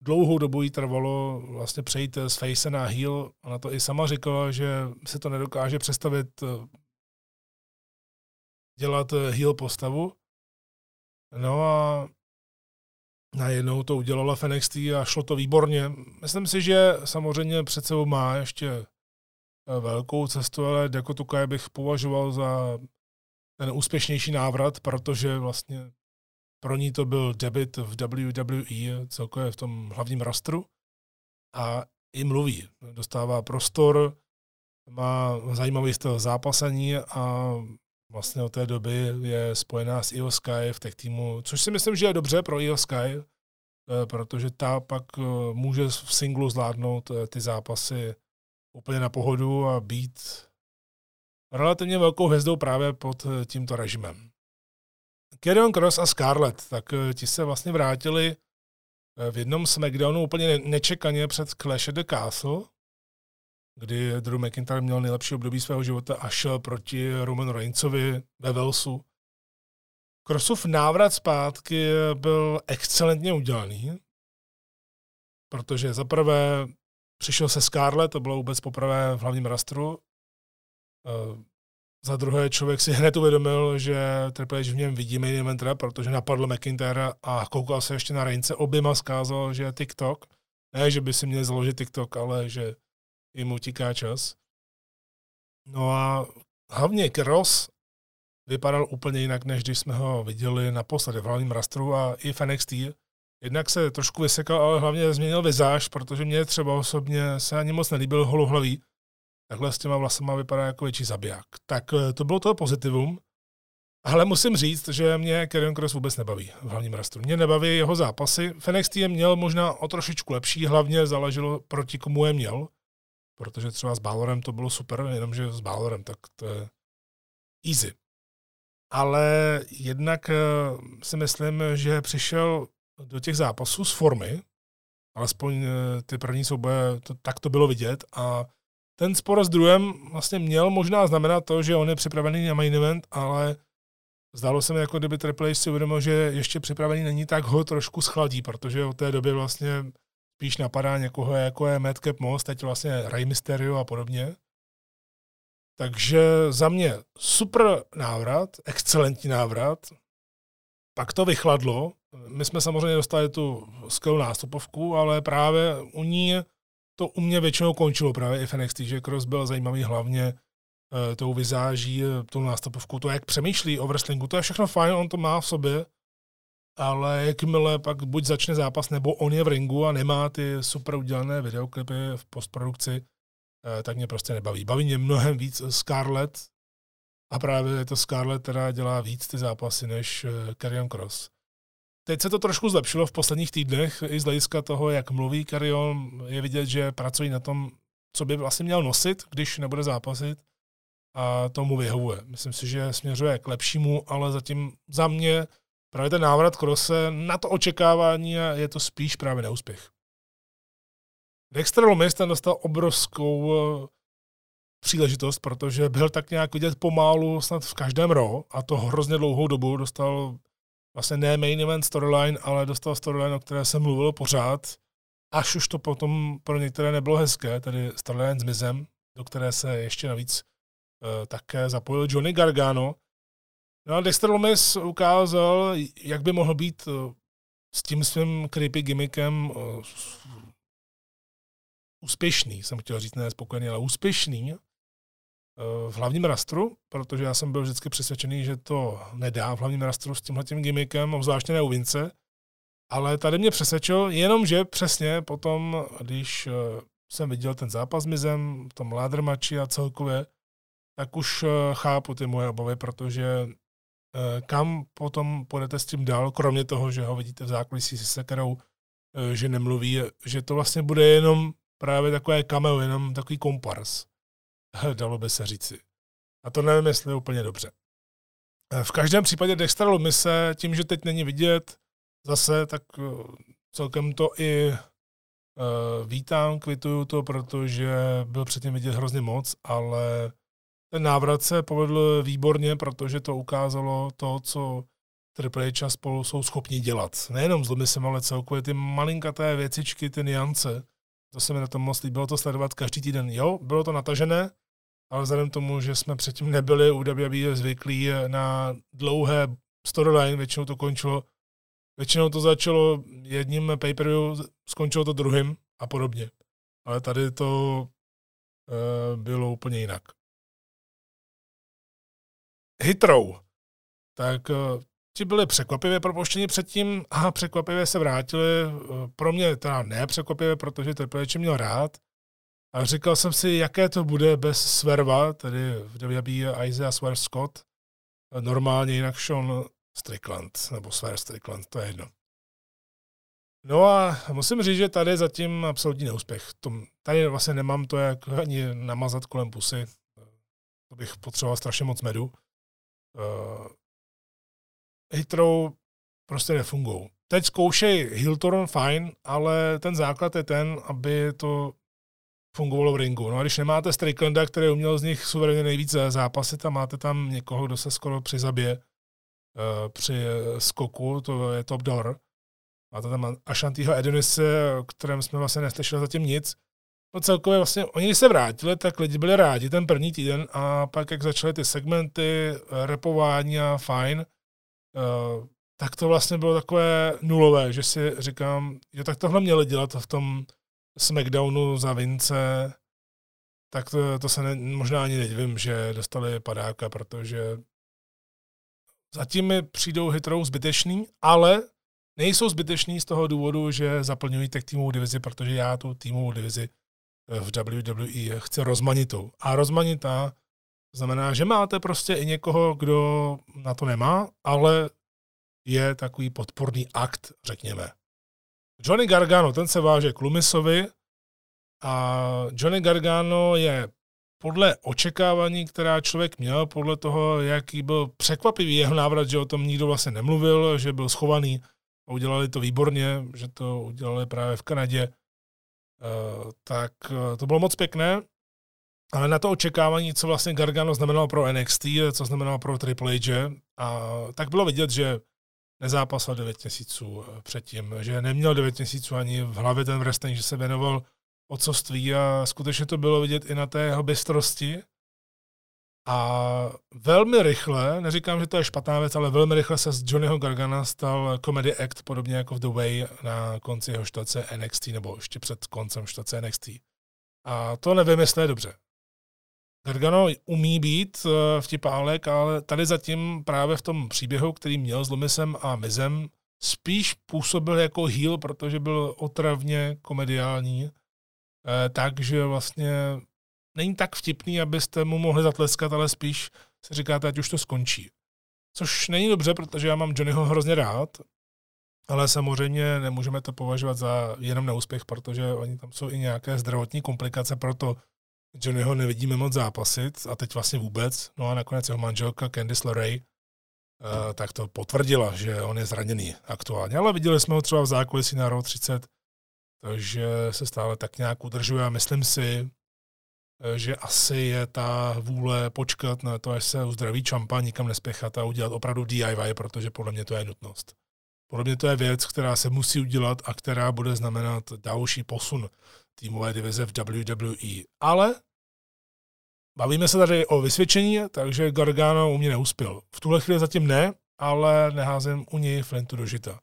Speaker 1: dlouhou dobu jí trvalo vlastně přejít z face na heel. Ona to i sama říkala, že se to nedokáže představit eh, dělat eh, heel postavu. No a najednou to udělala v NXT a šlo to výborně. Myslím si, že samozřejmě před sebou má ještě eh, velkou cestu, ale Dakota Kai bych považoval za ten úspěšnější návrat, protože vlastně pro ní to byl debit v WWE, celkově v tom hlavním rastru. A i mluví. Dostává prostor, má zajímavý styl zápasení a vlastně od té doby je spojená s Io Sky v tech týmu, což si myslím, že je dobře pro Io Sky, eh, protože ta pak eh, může v singlu zvládnout eh, ty zápasy úplně na pohodu a být relativně velkou hvězdou právě pod tímto režimem. Kerion Cross a Scarlett, tak eh, ti se vlastně vrátili eh, v jednom SmackDownu úplně nečekaně před Clash of the Castle, kdy Drew McIntyre měl nejlepší období svého života a šel proti Roman Reignsovi ve Velsu. Crossův návrat zpátky byl excelentně udělaný, protože zaprvé přišel se Scarlett, to bylo vůbec poprvé v hlavním rastru, eh, za druhé člověk si hned uvědomil, že Triple H v něm vidí main eventera, protože napadl McIntyre a koukal se ještě na Reince, oběma zkázal, že je TikTok. Ne, že by si měl založit TikTok, ale že jim utíká čas. No a hlavně Kross vypadal úplně jinak, než když jsme ho viděli naposledy v hlavním rastru a i v NXT. Jednak se trošku vysekal, ale hlavně změnil vizáž, protože mě třeba osobně se ani moc nelíbil holohlavý. Takhle s těma vlasama vypadá jako větší zabiják. Tak eh, to bylo to pozitivum. Ale musím říct, že mě Karrion Cross vůbec nebaví v hlavním rastru. Mě nebaví jeho zápasy. NXT je měl možná o trošičku lepší, hlavně záleželo proti komu je měl, protože třeba s Balorem to bylo super, jenomže s Balorem, tak to je easy. Ale jednak eh, si myslím, že přišel do těch zápasů z formy, alespoň eh, ty první souboje, to, tak to bylo vidět a ten spor s druhem vlastně měl možná znamenat to, že on je připravený na main event, ale Zdálo se mi, jako kdyby Triple H si uvědomil, že ještě připravený není, tak ho trošku schladí, protože od té doby vlastně spíš napadá někoho, jako je Madcap Moss, teď vlastně Rey Mysterio a podobně. Takže za mě super návrat, excelentní návrat. Pak to vychladlo. My jsme samozřejmě dostali tu skvělou nástupovku, ale právě u ní to u mě většinou končilo právě i v NXT, že Cross byl zajímavý hlavně Eh, tou vizáží, eh, tou nástupovkou, to, jak přemýšlí o wrestlingu, to je všechno fajn, on to má v sobě, ale jakmile pak buď začne zápas, nebo on je v ringu a nemá ty super udělané videoklipy v postprodukci, eh, tak mě prostě nebaví. Baví mě mnohem víc Scarlett a právě je to Scarlett, která dělá víc ty zápasy než Karrion Cross. Teď se to trošku zlepšilo v posledních týdnech i z hlediska toho, jak mluví Karrion. Je vidět, že pracují na tom, co by vlastně měl nosit, když nebude zápasit a tomu vyhovuje. Myslím si, že směřuje k lepšímu, ale zatím za mě právě ten návrat Krose na to očekávání je to spíš právě neúspěch. Dexter Lomis ten dostal obrovskou eh, příležitost, protože byl tak nějak vidět pomálu snad v každém ro a to hrozně dlouhou dobu. Dostal vlastně ne main event storyline, ale dostal storyline, o které se mluvilo pořád, až už to potom pro některé nebylo hezké, tedy storyline s Mizem, do které se ještě navíc Eh, také zapojil Johnny Gargano. No a Dexter Lomis ukázal, jak by mohl být eh, s tím svým creepy gimmickem eh, úspěšný, jsem chtěl říct ne spokojený, ale úspěšný v hlavním rastru, protože já jsem byl vždycky přesvědčený, že to nedá v hlavním rastru s tímhle tím gimmickem, obzvláště ne u Vince. Ale tady mě přesvědčil, jenomže přesně potom, když jsem viděl ten zápas Mizem, v tom ladder matchi a celkově, tak už eh, chápu ty moje obavy, protože eh, kam potom půjdete s tím dál, kromě toho, že ho vidíte v zákulisí se sekerou, eh, že nemluví, že to vlastně bude jenom právě takové cameo, jenom takový kompars, dalo by se říci. A to nevím, jestli je úplně dobře. V každém případě Dexter Lumise, tím, že teď není vidět, zase, tak celkem to i vítám, kvituju to, protože byl předtím vidět hrozně moc, ale ten návrat se povedl výborně, protože to ukázalo to, co Triple H a spolu jsou schopni dělat. Nejenom s Lumisem, ale celkově ty malinkaté věcičky, ty niance. To se mi na tom moc líbilo to sledovat každý týden. Jo, bylo to natažené, ale vzhledem tomu, že jsme předtím nebyli u WWE zvyklí na dlouhé storyline, většinou to končilo, většinou to začalo jedním pay skončilo to druhým a podobně. Ale tady to e, bylo úplně jinak. Hitrou, tak eh, ti byli překvapivě propuštěni předtím a překvapivě se vrátili. Eh, pro mě teda ne překvapivě, protože Triple H měl rád. A říkal jsem si, jaké to bude bez Swerva, tedy v WWE Isaiah Swerve Scott. Normálně jinak Sean Strickland, nebo Swerve Strickland, to je jedno. No a musím říct, že tady zatím absolutní neúspěch. Tom, tady vlastně nemám to, jak ani namazat kolem pusy. To bych potřeboval strašně moc medu uh, hitrou prostě nefungují. Teď zkoušej Hilton fajn, ale ten základ je ten, aby to fungovalo v ringu. No a když nemáte Stricklanda, který uměl z nich suverénně nejvíce zápasit a máte tam někoho, kdo se skoro přizabije uh, při skoku, to je top dollar. Máte tam Ashantiho Edonise, o kterém jsme vlastně neslyšeli zatím nic, No celkově vlastně, oni se vrátili, tak lidi byli rádi ten první týden a pak, jak začaly ty segmenty, repování a fajn, uh, tak to vlastně bylo takové nulové, že si říkám, že tak tohle měli dělat v tom SmackDownu za Vince tak to, to se ne, možná ani nedivím, že dostali padáka, protože zatím mi přijdou hitrou zbytečný, ale nejsou zbytečný z toho důvodu, že zaplňují tak týmovou divizi, protože já tu týmovou divizi v WWE chci rozmanitou. A rozmanitá znamená, že máte prostě i někoho, kdo na to nemá, ale je takový podporný akt, řekněme. Johnny Gargano, ten se váže k Lumisovi a Johnny Gargano je podle očekávání, která člověk měl, podle toho, jaký byl překvapivý jeho návrat, že o tom nikdo vlastně nemluvil, že byl schovaný a udělali to výborně, že to udělali právě v Kanadě, eh, tak eh, to bylo moc pěkné. Ale na to očekávání, co vlastně Gargano znamenalo pro NXT, co znamenalo pro Triple H, a tak bylo vidět, že nezápasil 9 měsíců eh, předtím, že neměl 9 měsíců ani v hlavě ten wrestling, že se věnoval ocoství a skutečně to bylo vidět i na té jeho bystrosti. A velmi rychle, neříkám, že to je špatná věc, ale velmi rychle se z Johnnyho Gargana stal comedy act, podobně jako v The Way na konci jeho štace NXT, nebo ještě před koncem štace NXT. A to nevím, jestli je dobře. Gargano umí být eh, vtipálek, ale tady zatím právě v tom příběhu, který měl s Lumisem a Mizem, spíš působil jako heel, protože byl otravně komediální, eh, takže vlastně není tak vtipný, abyste mu mohli zatleskat, ale spíš si říkáte, ať už to skončí. Což není dobře, protože já mám Johnnyho hrozně rád, ale samozřejmě nemůžeme to považovat za jenom neúspěch, protože oni tam jsou i nějaké zdravotní komplikace, proto Johnnyho nevidíme moc zápasit a teď vlastně vůbec. No a nakonec jeho manželka Candice LeRae uh, tak to potvrdila, že on je zraněný aktuálně. Ale viděli jsme ho třeba v zákulisí na Raw 30, takže se stále tak nějak udržuje a myslím si, eh, že asi je ta vůle počkat na to, až se uzdraví čampa, nikam nespěchat a udělat opravdu DIY, protože podle mě to je nutnost. Podle mě to je věc, která se musí udělat a která bude znamenat další posun týmové divize v WWE. Ale bavíme se tady o vysvědčení, takže Gargano u mě neuspěl. V tuhle chvíli zatím ne, ale neházím u něj flintu do žita.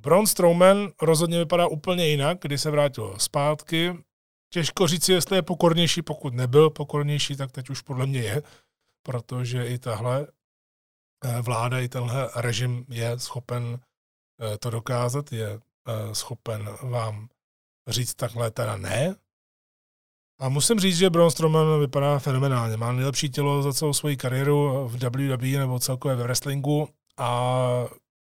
Speaker 1: Braun Strowman rozhodně vypadá úplně jinak, když se vrátil zpátky. Těžko říct, jestli je pokornější, pokud nebyl pokornější, tak teď už podle mě je, protože i tahle eh, vláda, i tenhle režim je schopen eh, to dokázat, je eh, schopen vám říct takhle teda ne. A musím říct, že Braun Strowman vypadá fenomenálně. Má nejlepší tělo za celou svoji kariéru v WWE nebo celkově ve wrestlingu a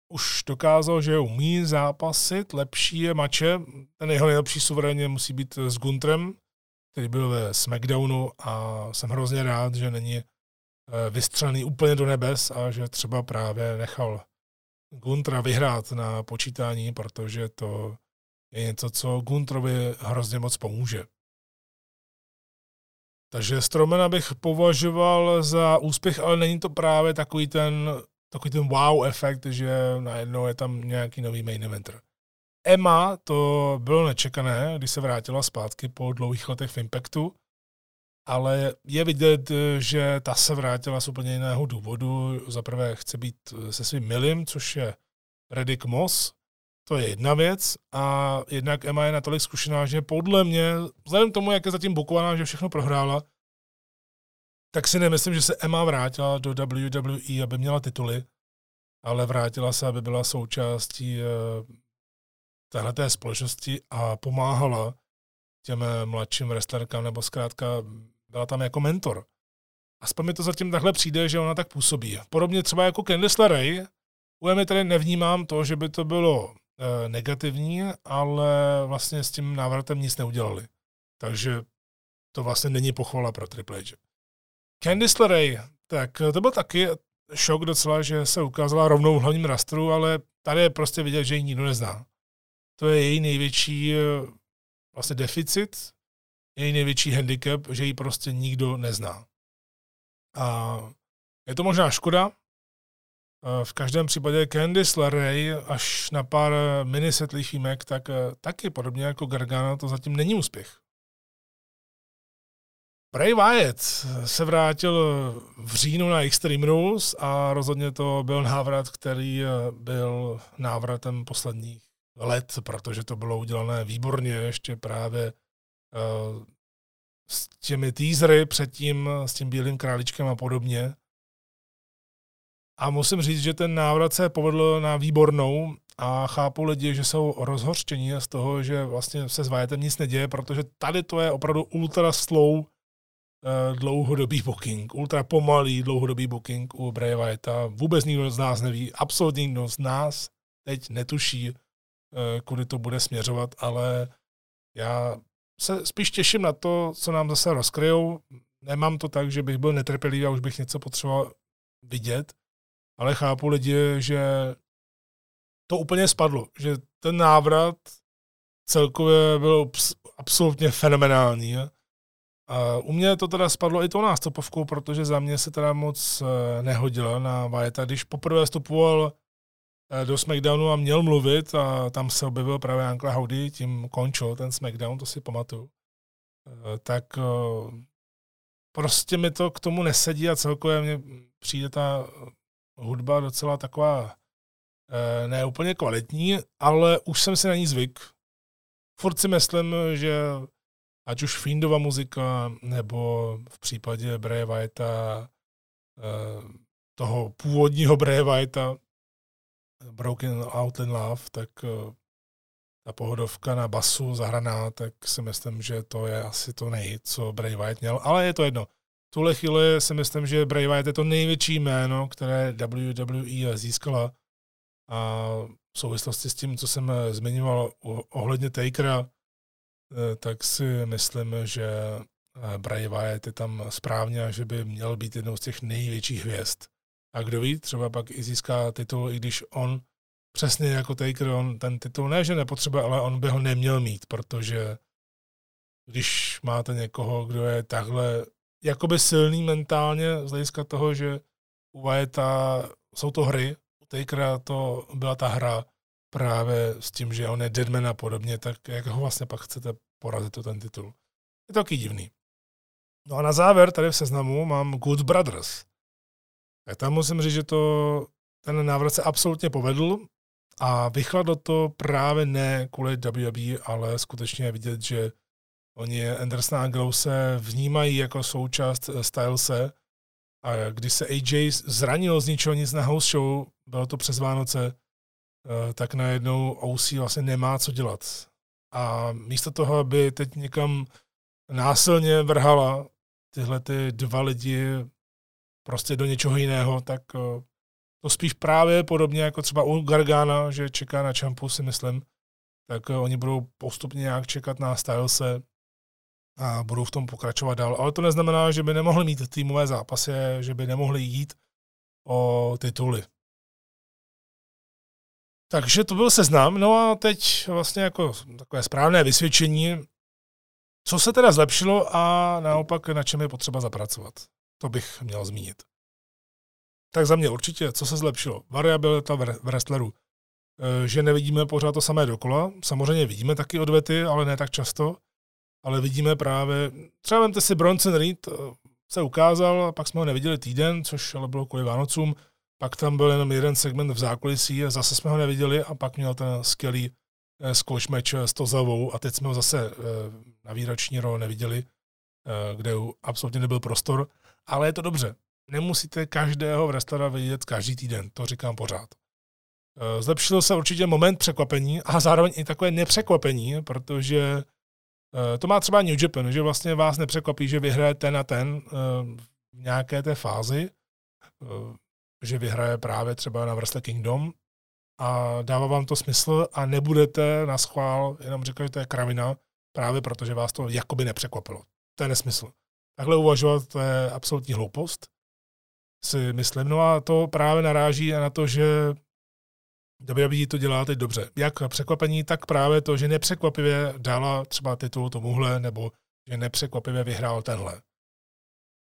Speaker 1: už dokázal, že umí zápasit, lepší je mače. Ten jeho nejlepší suverénně musí být s Guntrem, který byl ve SmackDownu a jsem hrozně rád, že není eh, vystřelený úplně do nebes a že třeba právě nechal Guntra vyhrát na počítání, protože to je něco, co Guntrovi hrozně moc pomůže. Takže Stromena bych považoval za úspěch, ale není to právě takový ten, takový ten wow efekt, že najednou je tam nějaký nový main eventer. Emma to bylo nečekané, když se vrátila zpátky po dlouhých letech v Impactu, ale je vidět, že ta se vrátila z úplně jiného důvodu. Za prvé chce být se svým milým, což je Reddick Moss, to je jedna věc a jednak Emma je natolik zkušená, že podle mě, vzhledem k tomu, jak je zatím bukovaná, že všechno prohrála, tak si nemyslím, že se Emma vrátila do WWE, aby měla tituly, ale vrátila se, aby byla součástí uh, téhleté společnosti a pomáhala těm mladším wrestlerkám, nebo zkrátka byla tam jako mentor. Aspoň mi to zatím takhle přijde, že ona tak působí. Podobně třeba jako Candice LeRae, u Emmy tady nevnímám to, že by to bylo Eh, negativní, ale vlastně s tím návratem nic neudělali. Takže to vlastně není pochvala pro Triple H. Candice LeRae, tak to byl taky šok docela, že se ukázala rovnou v hlavním rastru, ale tady je prostě vidět, že ji nikdo nezná. To je její největší eh, vlastně deficit, její největší handicap, že ji prostě nikdo nezná. A je to možná škoda, Eh, v každém případě Candice LeRae až na pár mini setlých výjimek, tak eh, taky podobně jako Gargano to zatím není úspěch. Bray Wyatt se vrátil v říjnu na Extreme Rules a rozhodně to byl návrat, který eh, byl návratem posledních let, protože to bylo udělané výborně ještě právě s těmi teasery předtím, s tím Bílým králičkem a podobně. A musím říct, že ten návrat se povedl na výbornou a chápu lidi, že jsou rozhořčení z toho, že vlastně se s Wyatem nic neděje, protože tady to je opravdu ultra slow uh, dlouhodobý booking, ultra pomalý dlouhodobý booking u Bray Wyatta. Vůbec nikdo z nás neví, absolutně nikdo z nás teď netuší, uh, kudy to bude směřovat, ale já se spíš těším na to, co nám zase rozkryjou. Nemám to tak, že bych byl netrpělivý a už bych něco potřeboval vidět, ale chápu lidi, že to úplně spadlo, že ten návrat celkově byl absolutně fenomenální. A u mě to teda spadlo i to nástupovkou, protože za mě se teda moc eh, nehodila na Vajeta. Když poprvé vstupoval eh, do SmackDownu a měl mluvit a tam se objevil právě Ankle Howdy, tím končil ten SmackDown, to si pamatuju, eh, tak prostě mi to k tomu nesedí a celkově mně přijde ta hudba docela taková ne úplně kvalitní, ale už jsem si na ní zvyk. Furt si myslím, že ať už Findova muzika, nebo v případě Bray Whitea, eh, toho původního Bray Whitea, Broken Out in Love, tak eh, ta pohodovka na basu zahraná, tak si myslím, že to je asi to nej, co Bray Wyatt měl, ale je to jedno. Tuhle chvíli si myslím, že Bray Wyatt je to největší jméno, které WWE získala a v souvislosti s tím, co jsem zmiňoval ohledně Takera, Eh, tak si myslím, že eh, Bray Wyatt je tam správně a že by měl být jednou z těch největších hvězd. A kdo ví, třeba pak i získá titul, i když on přesně jako Taker, on ten titul ne, že nepotřebuje, ale on by ho neměl mít, protože když máte někoho, kdo je takhle jakoby silný mentálně z hlediska toho, že u Wyata jsou to hry, u Takera to byla ta hra, právě s tím, že on je deadman a podobně, tak jak ho vlastně pak chcete porazit o ten titul. Je to taky divný. No a na závěr tady v seznamu mám Good Brothers. Tak tam musím říct, že to, ten návrat se absolutně povedl a vychladlo to právě ne kvůli WWE, ale skutečně vidět, že oni Anderson a se vnímají jako součást Stylese a když se AJ zranil z ničeho nic na house show, bylo to přes Vánoce, Eh, tak najednou OC vlastně nemá co dělat. A místo toho, aby teď někam násilně vrhala tyhle ty dva lidi prostě do něčeho jiného, tak eh, to spíš právě podobně jako třeba u Gargana, že čeká na čampu, si myslím, tak eh, oni budou postupně nějak čekat na Stylese a budou v tom pokračovat dál. Ale to neznamená, že by nemohli mít týmové zápasy, že by nemohli jít o tituly. Takže to byl seznam. No a teď vlastně jako takové správné vysvědčení, co se teda zlepšilo a naopak na čem je potřeba zapracovat. To bych měl zmínit. Tak za mě určitě, co se zlepšilo. Variabilita v wrestleru. E, že nevidíme pořád to samé dokola. Samozřejmě vidíme taky odvety, ale ne tak často. Ale vidíme právě, třeba vemte si Bronson Reed, e, se ukázal, a pak jsme ho neviděli týden, což ale bylo kvůli Vánocům. Pak tam byl jenom jeden segment v zákulisí a zase jsme ho neviděli a pak měl ten skvělý eh, squash match s Tozavou a teď jsme ho zase eh, na výroční rol neviděli, eh, kde absolutně nebyl prostor, ale je to dobře. Nemusíte každého wrestlera vidět každý týden, to říkám pořád. Zlepšil se určitě moment překvapení a zároveň i takové nepřekvapení, protože to má třeba New Japan, že vlastně vás nepřekvapí, že vyhraje ten a ten v nějaké té fázi že vyhraje právě třeba na Wrestle Kingdom a dává vám to smysl a nebudete na schvál jenom říkat, že to je kravina, právě protože vás to jakoby nepřekvapilo. To je nesmysl. Takhle uvažovat, to je absolutní hloupost, si myslím. No a to právě naráží na to, že WWE to dělá teď dobře. Jak překvapení, tak právě to, že nepřekvapivě dala třeba titul tomuhle, nebo že nepřekvapivě vyhrál tenhle.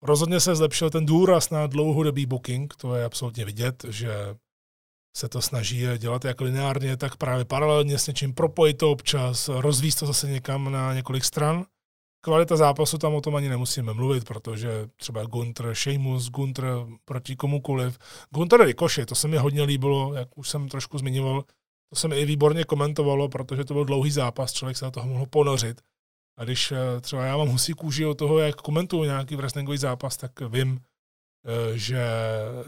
Speaker 1: Rozhodně se zlepšil ten důraz na dlouhodobý booking, to je absolutně vidět, že se to snaží dělat jak lineárně, tak právě paralelně s něčím propojit to občas, rozvíst to zase někam na několik stran. Kvalita zápasu tam o tom ani nemusíme mluvit, protože třeba Gunter, Sheamus, Gunter proti komukoliv. Gunter Ricochet, to se mi hodně líbilo, jak už jsem trošku zmiňoval, to se mi i výborně komentovalo, protože to byl dlouhý zápas, člověk se na toho mohl ponořit. A když třeba já mám husí kůži od toho, jak komentuju nějaký wrestlingový zápas, tak vím, že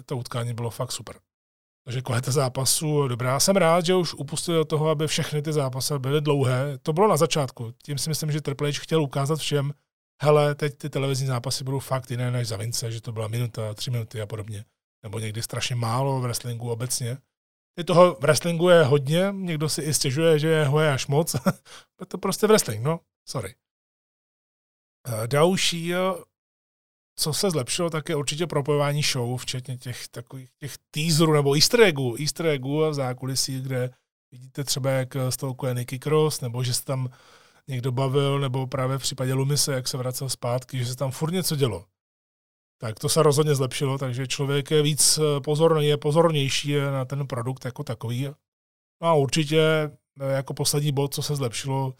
Speaker 1: to utkání bylo fakt super. Takže kvalita zápasu dobrá. Jsem rád, že už upustil do toho, aby všechny ty zápasy byly dlouhé. To bylo na začátku. Tím si myslím, že Triple H chtěl ukázat všem, hele, teď ty televizní zápasy budou fakt jiné než za Vince, že to byla minuta, tři minuty a podobně. Nebo někdy strašně málo v wrestlingu obecně. I toho v wrestlingu je hodně, někdo si i stěžuje, že ho je až moc. <laughs> to prostě wrestling, no, sorry. Další co se zlepšilo, tak je určitě propojování show, včetně těch takových těch teaserů nebo easter eggů, easter eggů v zákulisí, kde vidíte třeba, jak z toho je Nicky Cross, nebo že se tam někdo bavil, nebo právě v případě Lumise, jak se vracel zpátky, že se tam furt něco dělo. Tak to se rozhodně zlepšilo, takže člověk je víc pozorný, je pozornější na ten produkt jako takový. No a určitě jako poslední bod, co se zlepšilo,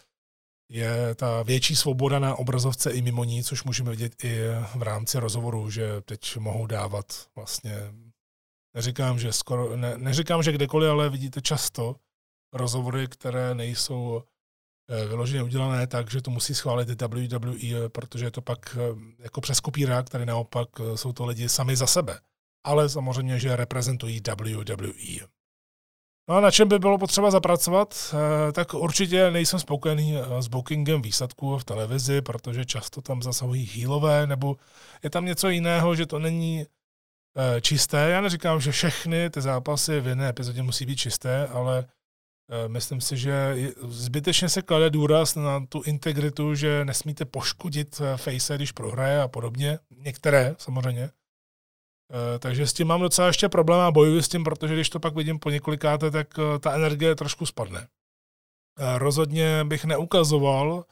Speaker 1: je ta větší svoboda na obrazovce i mimo ní, což můžeme vidět i v rámci rozhovoru, že teď mohou dávat vlastně, neříkám, že skoro, ne, neříkám, že kdekoliv, ale vidíte často rozhovory, které nejsou eh, vyloženě udělané tak, že to musí schválit WWE, protože je to pak eh, jako přes kopírák, tady naopak eh, jsou to lidi sami za sebe. Ale samozřejmě, že reprezentují WWE. No a na čem by bylo potřeba zapracovat? Eh, tak určitě nejsem spokojený eh, s bookingem výsledků v televizi, protože často tam zasahují hýlové, nebo je tam něco jiného, že to není eh, čisté. Já neříkám, že všechny ty zápasy v jedné epizodě musí být čisté, ale myslím si, že zbytečně se klade důraz na tu integritu, že nesmíte poškodit face, když prohraje a podobně. Některé samozřejmě. Eh, takže s tím mám docela ještě problém a bojuji s tím, protože když to pak vidím po několikáte, tak eh, ta energie trošku spadne. Eh, rozhodně bych neukazoval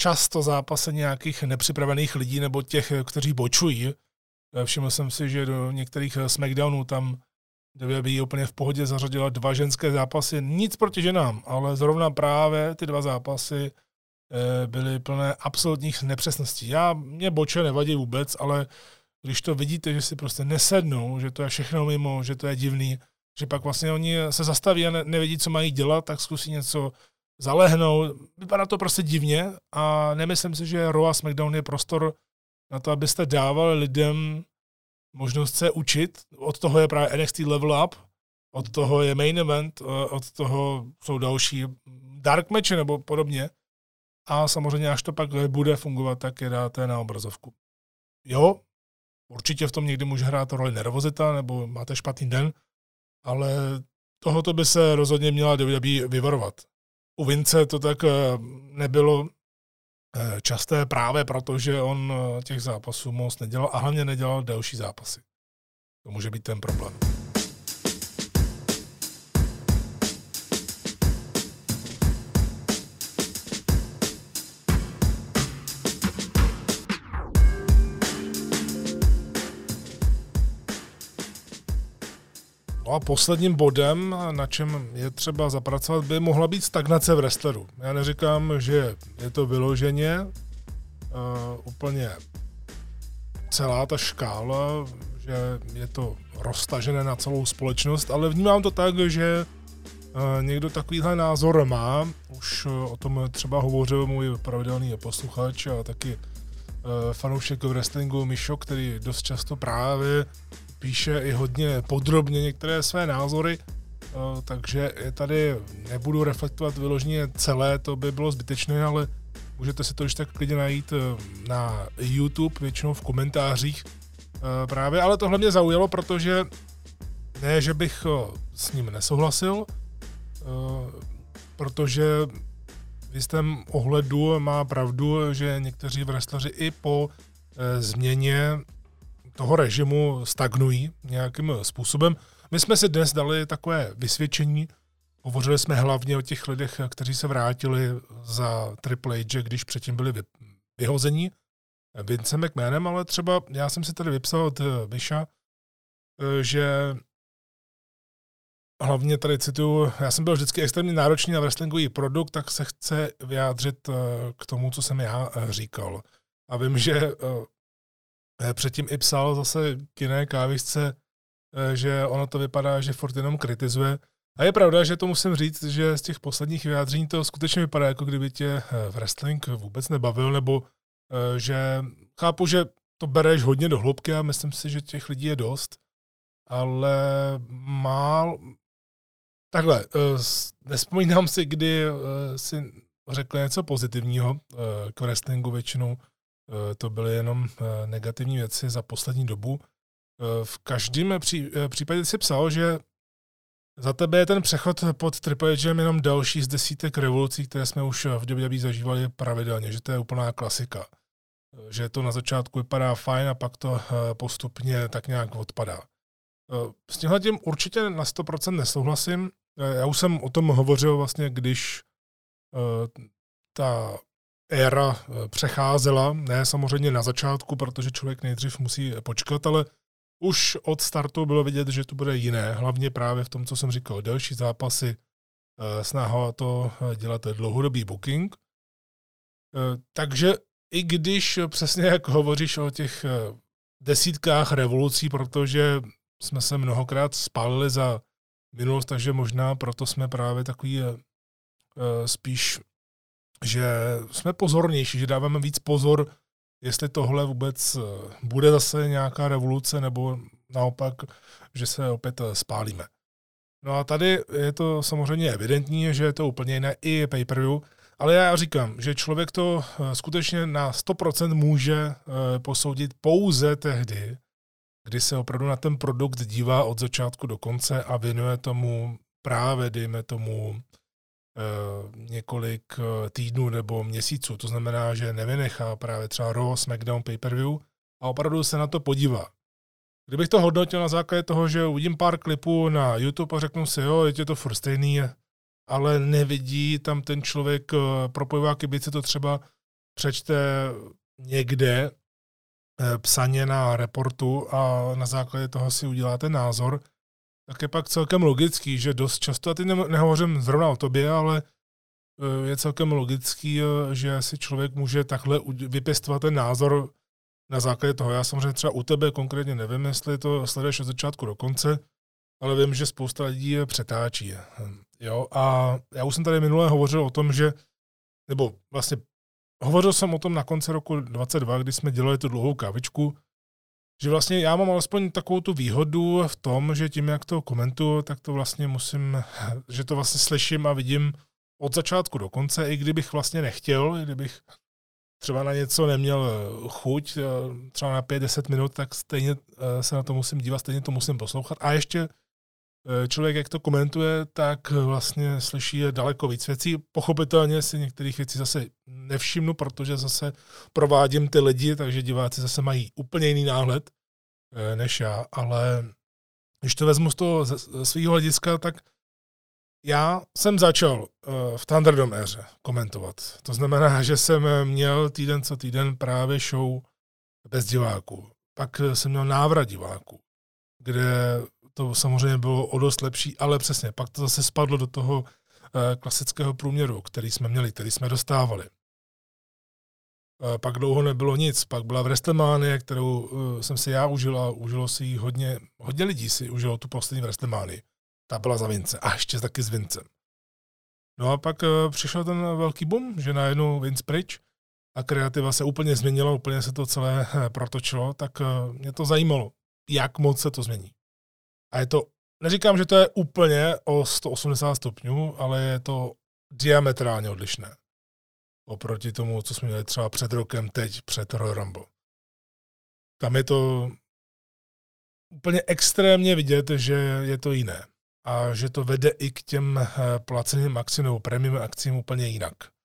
Speaker 1: často zápasy nějakých nepřipravených lidí nebo těch, kteří bočují. Všiml jsem si, že do některých SmackDownů tam WWE úplně v pohodě zařadila dva ženské zápasy. Nic proti ženám, ale zrovna právě ty dva zápasy byly plné absolutních nepřesností. Já, mě boče nevadí vůbec, ale když to vidíte, že si prostě nesednou, že to je všechno mimo, že to je divný, že pak vlastně oni se zastaví a ne, nevědí, co mají dělat, tak zkusí něco zalehnout. Vypadá to prostě divně a nemyslím si, že Raw a SmackDown je prostor na to, abyste dávali lidem možnost se učit. Od toho je právě NXT Level Up, od toho je main event, od toho jsou další dark matche nebo podobně. A samozřejmě, až to pak bude fungovat, tak je dáte na obrazovku. Jo, Určitě v tom někdy může hrát roli nervozita nebo máte špatný den, ale tohoto by se rozhodně měla WWE vyvarovat. U Vince to tak eh, nebylo eh, časté právě proto, že on eh, těch zápasů moc nedělal a hlavně nedělal delší zápasy. To může být ten problém. No a posledním bodem, na čem je třeba zapracovat, by mohla být stagnace v wrestleru. Já neříkám, že je to vyloženě uh, úplně celá ta škála, že je to roztažené na celou společnost, ale vnímám to tak, že uh, někdo takovýhle názor má. Už uh, o tom třeba hovořil můj pravidelný posluchač a taky fanoušek wrestlingu Mišo, který dost často právě píše i hodně podrobně některé své názory, eh, takže je tady nebudu reflektovat vyloženě celé, to by bylo zbytečné, ale můžete si to už tak klidně najít eh, na YouTube, většinou v komentářích eh, právě, ale tohle mě zaujalo, protože ne, že bych s ním nesouhlasil, protože v jistém ohledu má pravdu, že někteří wrestleri i po změně toho režimu stagnují nějakým způsobem. My jsme si dnes dali takové vysvědčení, hovořili jsme hlavně o těch lidech, kteří se vrátili za Triple H, když předtím byli vyhození Vince McMahonem, ale třeba já jsem si tady vypsal od Misha, že hlavně tady cituju, já jsem byl vždycky extrémně náročný na wrestlingový produkt, tak se chce vyjádřit k tomu, co jsem já říkal. A vím, že Eh, předtím i psal zase k jiné kávisce, eh, že ono to vypadá, že furt jenom kritizuje. A je pravda, že to musím říct, že z těch posledních vyjádření to skutečně vypadá, jako kdyby tě eh, wrestling vůbec nebavil, nebo eh, že chápu, že to bereš hodně do hloubky a myslím si, že těch lidí je dost, ale mál... Takhle, eh, nespomínám si, kdy si řekl něco pozitivního k wrestlingu většinou. To byly jenom negativní věci za poslední dobu. V každém případě si psal, že za tebe je ten přechod pod Triple H jenom další z desítek revolucí, které jsme už v WWE zažívali pravidelně, že to je úplná klasika. Že to na začátku vypadá fajn a pak to eh, postupně tak nějak odpadá. Eh, s tímhle tím určitě na 100% nesouhlasím. Eh, já už jsem o tom hovořil vlastně, když ta éra přecházela, ne samozřejmě na začátku, protože člověk nejdřív musí počkat, ale už od startu bylo vidět, že to bude jiné, hlavně právě v tom, co jsem říkal, delší zápasy, eh, snaha to eh, dělat dlouhodobý booking. Eh, takže i když přesně jak hovoříš o těch desítkách revolucí, protože jsme se mnohokrát spálili za minulost, takže možná proto jsme právě takový spíš, že jsme pozornější, že dáváme víc pozor jestli tohle vůbec eh, bude zase nějaká revoluce, nebo naopak, že se opět eh, spálíme. No a tady je to samozřejmě evidentní, že je to úplně jiné i pay-per-view, ale já říkám, že člověk to eh, skutečně na 100% může posoudit pouze tehdy, kdy se opravdu na ten produkt dívá od začátku do konce a věnuje tomu právě, dejme tomu, několik eh, týdnů nebo měsíců. To znamená, že nevynechá právě třeba Raw, SmackDown, pay-per-view a opravdu se na to podívá. Kdybych to hodnotil na základě toho, že uvidím pár klipů na YouTube a řeknu si, jo, je to furt stejný, ale nevidí tam ten člověk, eh, propojová kybice to třeba přečte někde psaně na reportu a na základě toho si uděláte názor, tak je pak celkem logický, že dost často, a teď nehovořím zrovna o tobě, ale e, je celkem logický, e, že si člověk může takhle vypěstovat ten názor na základě toho. Já samozřejmě třeba u tebe konkrétně nevím, jestli to sleduješ od začátku do konce, ale vím, že spousta lidí je přetáčí. Jo? A já už jsem tady minule hovořil o tom, že, nebo vlastně hovořil jsem o tom na konci roku 22, kdy jsme dělali tu dlouhou kávičku, že vlastně já mám alespoň takovou tu výhodu v tom, že tím, jak to komentuju, tak to vlastně musím, že to vlastně slyším a vidím od začátku do konce, i kdybych vlastně nechtěl, i kdybych třeba na něco neměl chuť, třeba na 5-10 minut, tak stejně eh, se na to musím dívat, stejně to musím poslouchat. A ještě eh, člověk, jak to komentuje, tak vlastně slyší daleko víc věcí. Pochopitelně si některých věcí zase nevšimnu, protože zase provádím ty lidi, takže diváci zase mají úplně jiný náhled eh, než já, ale když to vezmu z toho svého hlediska, tak já jsem začal eh, v Thunderdome éře komentovat. To znamená, <laughs> že jsem měl týden co týden právě show bez diváků. Pak jsem měl návrat diváků, kde to samozřejmě bylo o dost lepší, ale přesně, pak to zase spadlo do toho eh, klasického průměru, který jsme měli, který jsme dostávali. Eh, pak dlouho nebylo nic, pak byla v WrestleMania, kterou eh, jsem si já užil a užilo si ji hodně, hodně lidí si užilo tu poslední WrestleMania. Ta byla za Vince a ještě taky s Vincem. No a pak přišel ten velký boom, že najednou Vince pryč a kreativa se úplně změnila, úplně se to celé protočilo, tak mě to zajímalo, jak moc se to změní. A je to, neříkám, že to je úplně o 180 stupňů, ale je to diametrálně odlišné. Oproti tomu, co jsme měli třeba před rokem, teď před Royal Rumble. Tam je to úplně extrémně vidět, že je to jiné. A že to vede i k těm eh, placeným akcím nebo premium akcím úplně jinak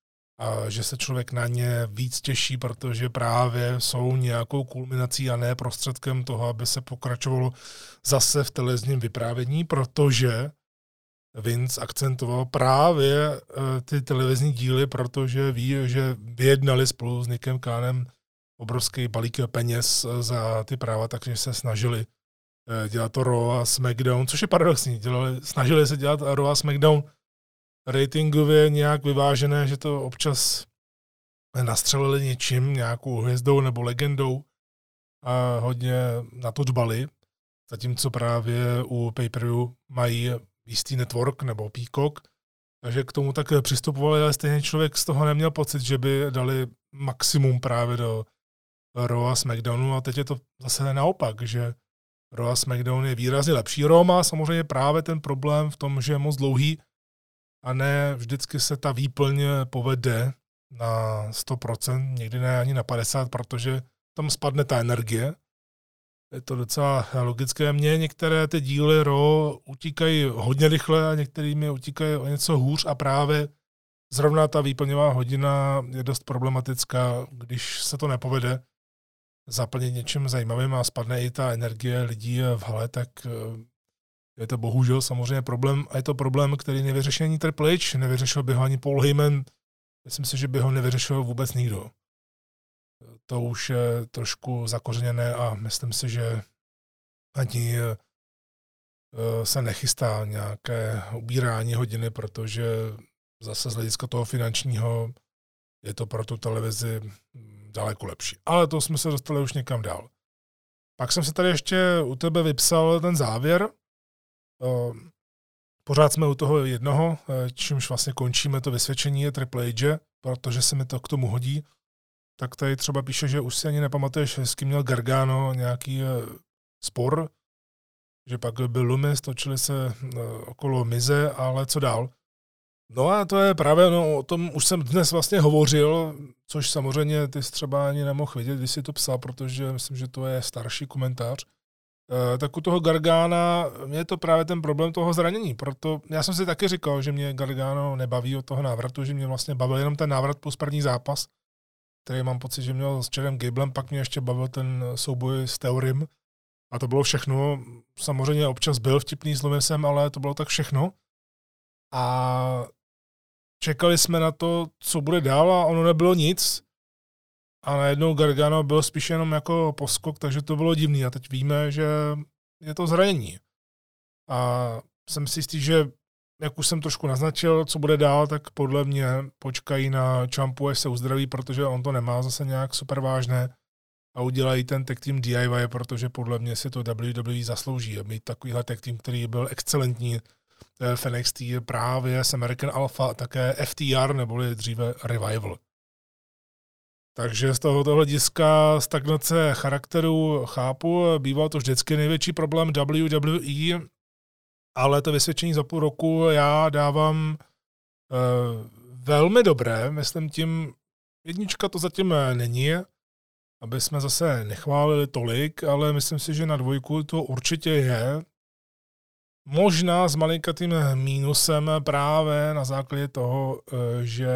Speaker 1: že se člověk na ně víc těší, protože právě jsou nějakou kulminací a ne prostředkem toho, aby se pokračovalo zase v televizním vyprávění, protože Vince akcentoval právě eh, ty televizní díly, protože ví, že vyjednali spolu s Nickem Kánem obrovský balík peněz eh, za ty práva, takže se snažili eh, dělat to Raw a SmackDown, což je paradoxní. Dělali, snažili se dělat Raw a SmackDown ratingově nějak vyvážené, že to občas nastřelili něčím, nějakou hvězdou nebo legendou a hodně na to dbali, zatímco právě u pay mají jistý network nebo Peacock, takže k tomu tak přistupovali, ale stejně člověk z toho neměl pocit, že by dali maximum právě do Raw a SmackDownu a teď je to zase naopak, že Raw a SmackDown je výrazně lepší. Raw má samozřejmě právě ten problém v tom, že je moc dlouhý a ne vždycky se ta výplň povede na 100%, někdy ne ani na 50%, protože tam spadne ta energie. Je to docela logické. Mně některé ty díly RO utíkají hodně rychle a některými utíkají o něco hůř a právě zrovna ta výplňová hodina je dost problematická, když se to nepovede zaplnit něčím zajímavým a spadne i ta energie lidí v hale, tak eh, je to bohužel samozřejmě problém a je to problém, který nevyřešil ani Triple nevyřešil by ho ani Paul Heyman, myslím si, že by ho nevyřešil vůbec nikdo. To už je trošku zakořeněné a myslím si, že ani eh, se nechystá nějaké ubírání hodiny, protože zase z hlediska toho finančního je to pro tu televizi daleko lepší. Ale to jsme se dostali už někam dál. Pak jsem se tady ještě u tebe vypsal ten závěr. Ehm, pořád jsme u toho jednoho, eh, čímž vlastně končíme to vysvědčení je Triple H, protože se mi to k tomu hodí. Tak tady třeba píše, že už si ani nepamatuješ, s kým měl Gargano nějaký eh, spor, že pak byl Lumis, točili se eh, okolo Mize, ale co dál? No a to je právě, no, o tom už jsem dnes vlastně hovořil, což samozřejmě ty jsi třeba ani nemohl vidět, když jsi to psal, protože myslím, že to je starší komentář. E, tak u toho Gargána je to právě ten problém toho zranění, proto já jsem si taky říkal, že mě Gargano nebaví od toho návratu, že mě vlastně bavil jenom ten návrat plus první zápas, který mám pocit, že měl s Chadem Gablem, pak mě ještě bavil ten souboj s Teorim a to bylo všechno. Samozřejmě občas byl vtipný s Lumisem, ale to bylo tak všechno. A čekali jsme na to, co bude dál a ono nebylo nic. A najednou Gargano byl spíš jenom jako poskok, takže to bylo divný. A teď víme, že je to zranění. A jsem si jistý, že jak už jsem trošku naznačil, co bude dál, tak podle mě počkají na Čampu, až se uzdraví, protože on to nemá zase nějak super vážné a udělají ten tech team DIY, protože podle mě si to WWE zaslouží. Mít takovýhle tech team, který byl excelentní Eh, v NXT právě s American Alpha a také FTR, neboli dříve Revival. Takže z tohoto hlediska stagnace charakteru chápu, býval to vždycky největší problém WWE, ale to vysvědčení za půl roku já dávám uh, velmi dobré, myslím tím, jednička to zatím není, aby jsme zase nechválili tolik, ale myslím si, že na dvojku to určitě je. Možná s malinkatým mínusem právě na základě toho, eh, že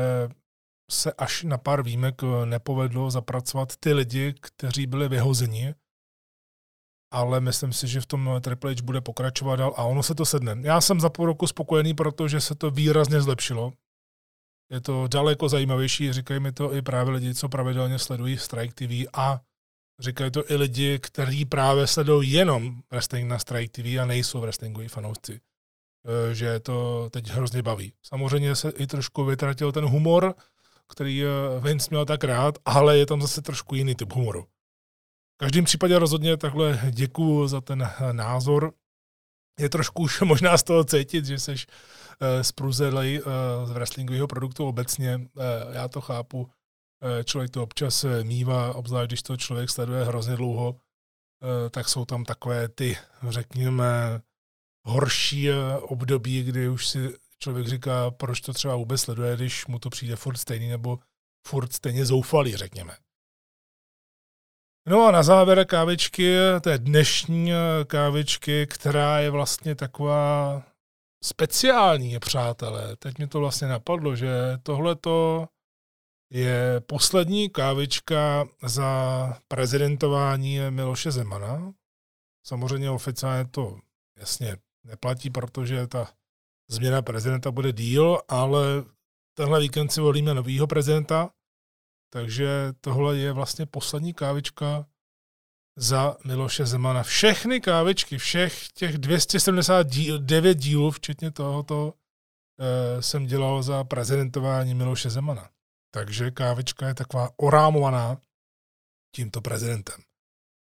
Speaker 1: se až na pár výjimek eh, nepovedlo zapracovat ty lidi, kteří byli vyhozeni, ale myslím si, že v tom Triple H bude pokračovat dál a ono se to sedne. Já jsem za půl roku spokojený, protože se to výrazně zlepšilo. Je to daleko zajímavější, říkají mi to i právě lidi, co pravidelně sledují Strike TV a Říkají to i lidi, kteří právě sledují jenom wrestling na Strike TV a nejsou wrestlingoví fanoušci. E, že to teď hrozně baví. Samozřejmě se i trošku vytratil ten humor, který e, Vince měl tak rád, ale je tam zase trošku jiný typ humoru. V každém případě rozhodně takhle děkuju za ten e, názor. Je trošku už <laughs> možná z toho cítit, že seš spruzelej z wrestlingového produktu obecně. Já to chápu Eh, člověk to občas eh, mývá, obzvlášť když to člověk sleduje hrozně dlouho, eh, tak jsou tam takové ty, řekněme, horší období, kdy už si člověk říká, proč to třeba vůbec sleduje, když mu to přijde furt stejný nebo furt stejně zoufalý, řekněme. No a na závěr kávičky, té dnešní kávičky, která je vlastně taková speciální, přátelé. Teď mi to vlastně napadlo, že tohle to je poslední kávička za prezidentování Miloše Zemana. Samozřejmě oficiálně to jasně neplatí, protože ta změna prezidenta bude díl, ale tenhle víkend si volíme novýho prezidenta, takže tohle je vlastně poslední kávička za Miloše Zemana. Všechny kávičky, všech těch 279 dílů, včetně tohoto, eh, jsem dělal za prezidentování Miloše Zemana. Takže kávička je taková orámovaná tímto prezidentem.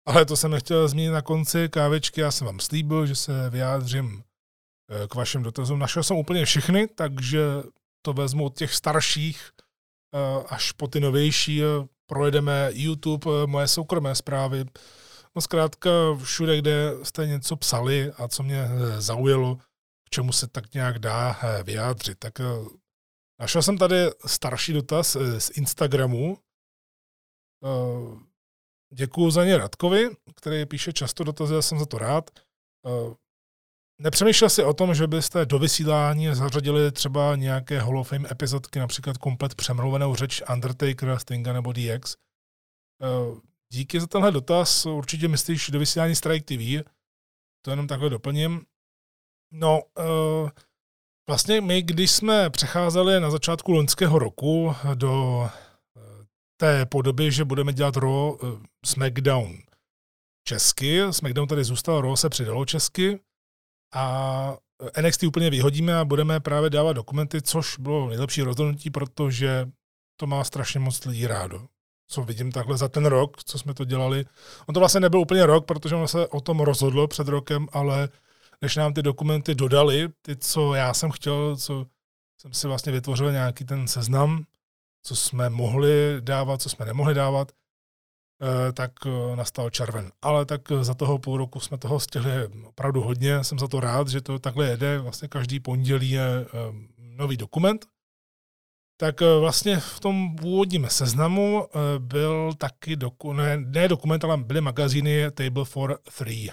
Speaker 1: Ale to jsem nechtěl zmínit na konci kávičky. Já jsem vám slíbil, že se vyjádřím k vašim dotazům. Našel jsem úplně všechny, takže to vezmu od těch starších až po ty novější. Projedeme YouTube, moje soukromé zprávy. No zkrátka všude, kde jste něco psali a co mě zaujalo, k čemu se tak nějak dá vyjádřit. Tak našel jsem tady starší dotaz z Instagramu, Eh, Děkuji za ně Radkovi, který píše často dotazy, já jsem za to rád. Eh, nepřemýšlel si o tom, že byste do vysílání zařadili třeba nějaké Hall of Fame epizodky, například komplet přemluvenou řeč Undertakera, Stinga nebo DX? Eh, díky za tenhle dotaz. Určitě myslíš do vysílání Strike TV. To jenom takhle doplním. No, vlastně my, když jsme přecházeli na začátku loňského roku do té podobě, že budeme dělat uh, SmackDown česky. SmackDown tady zůstal, Raw se přidalo česky a NXT úplně vyhodíme a budeme právě dávat dokumenty, což bylo nejlepší rozhodnutí, protože to má strašně moc lidí rádo. Co vidím takhle za ten rok, co jsme to dělali. On to vlastně nebyl úplně rok, protože on se o tom rozhodlo před rokem, ale než nám ty dokumenty dodali, ty, co já jsem chtěl, co jsem si vlastně vytvořil nějaký ten seznam, co jsme mohli dávat, co jsme nemohli dávat, eh, tak eh, nastal červen. Ale tak za toho půl roku jsme toho stihli opravdu hodně. Jsem za to rád, že to takhle jede. Vlastně každý pondělí je eh, nový dokument. Tak vlastně v tom původním seznamu byl taky, doku, ne, ne dokument, ale byly magazíny Table for Three,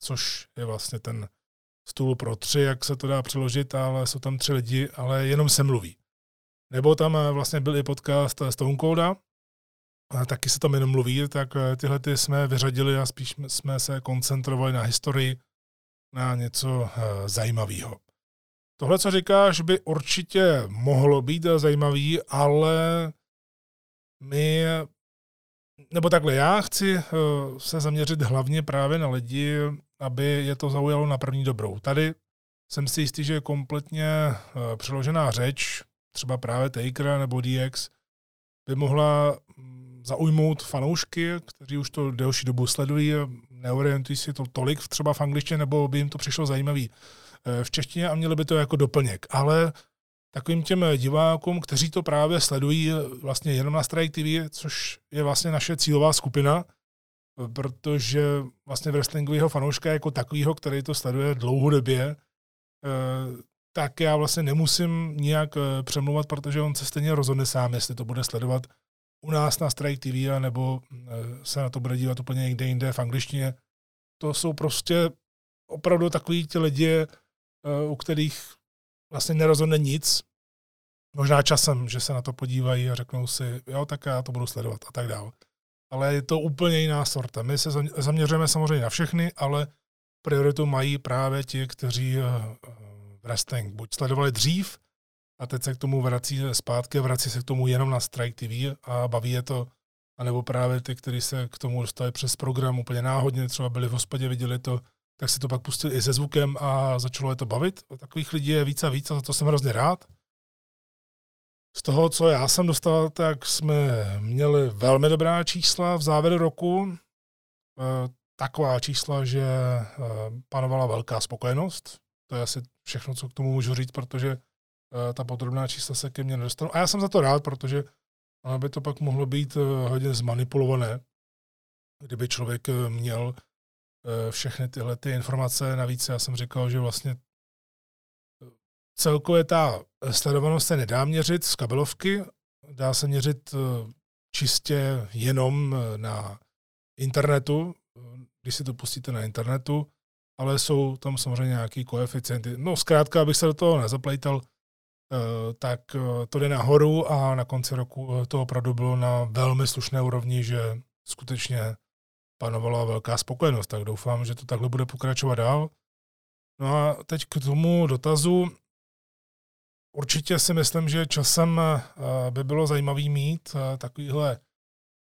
Speaker 1: což je vlastně ten stůl pro tři, jak se to dá přeložit, ale jsou tam tři lidi, ale jenom se mluví. Nebo tam eh, vlastně byl i podcast eh, Stone Colda, a taky se tam jenom mluví, tak eh, tyhle ty jsme vyřadili a spíš jsme se koncentrovali na historii, na něco zajímavého. Tohle, co říkáš, by určitě mohlo být zajímavý, ale my, nebo takhle, já chci se zaměřit hlavně právě na lidi, aby je to zaujalo na první dobrou. Tady jsem si jistý, že je kompletně přeložená řeč, třeba právě Taker nebo DX, by mohla mm, zaujmout fanoušky, kteří už to delší dobu sledují, neorientují si to tolik třeba v angličtině, nebo by jim to přišlo zajímavý eh, v češtině a měli by to jako doplněk. Ale takovým těm divákům, kteří to právě sledují vlastně jenom na Strike TV, což je vlastně naše cílová skupina, protože vlastně wrestlingového fanouška jako takového, který to sleduje dlouhodobě, eh, tak já vlastně nemusím nijak eh, přemluvat, protože on se stejně rozhodne sám, jestli to bude sledovat u nás na Strike TV, nebo eh, se na to bude dívat úplně někde jinde v angličtině. To jsou prostě opravdu takový ti lidi, eh, u kterých vlastně nerozhodne nic. Možná časem, že se na to podívají a řeknou si, jo, tak já to budu sledovat a tak dále. Ale je to úplně jiná sorta. My se zaměřujeme samozřejmě na všechny, ale prioritu mají právě ti, kteří wrestling buď sledovali dřív a teď se k tomu vrací zpátky, vrací se k tomu jenom na Strike TV a baví je to, anebo právě ty, kteří se k tomu dostali přes program úplně náhodně, třeba byli v hospodě, viděli to, tak si to pak pustili i se zvukem a začalo je to bavit. Takových lidí je víc a víc a za to jsem hrozně rád. Z toho, co já jsem dostal, tak jsme měli velmi dobrá čísla v závěru roku. E, taková čísla, že e, panovala velká spokojenost. To je asi všechno, co k tomu můžu říct, protože ta podrobná čísla se ke mně nedostanou. A já jsem za to rád, protože by to pak mohlo být uh, hodně zmanipulované, kdyby člověk uh, měl všechny tyhle ty informace. Navíc já jsem říkal, že vlastně celkově ta sledovanost se nedá měřit z kabelovky, dá se měřit čistě jenom na internetu, když si to pustíte na internetu, ale jsou tam samozřejmě nějaký koeficienty. No zkrátka, abych se do toho nezaplejtal, eh, tak eh, to jde nahoru a na konci roku eh, to opravdu bylo na velmi slušné úrovni, že skutečně panovala velká spokojenost, tak doufám, že to takhle bude pokračovat dál. No a teď k tomu dotazu. Určitě si myslím, že časem by bylo zajímavý mít takovýhle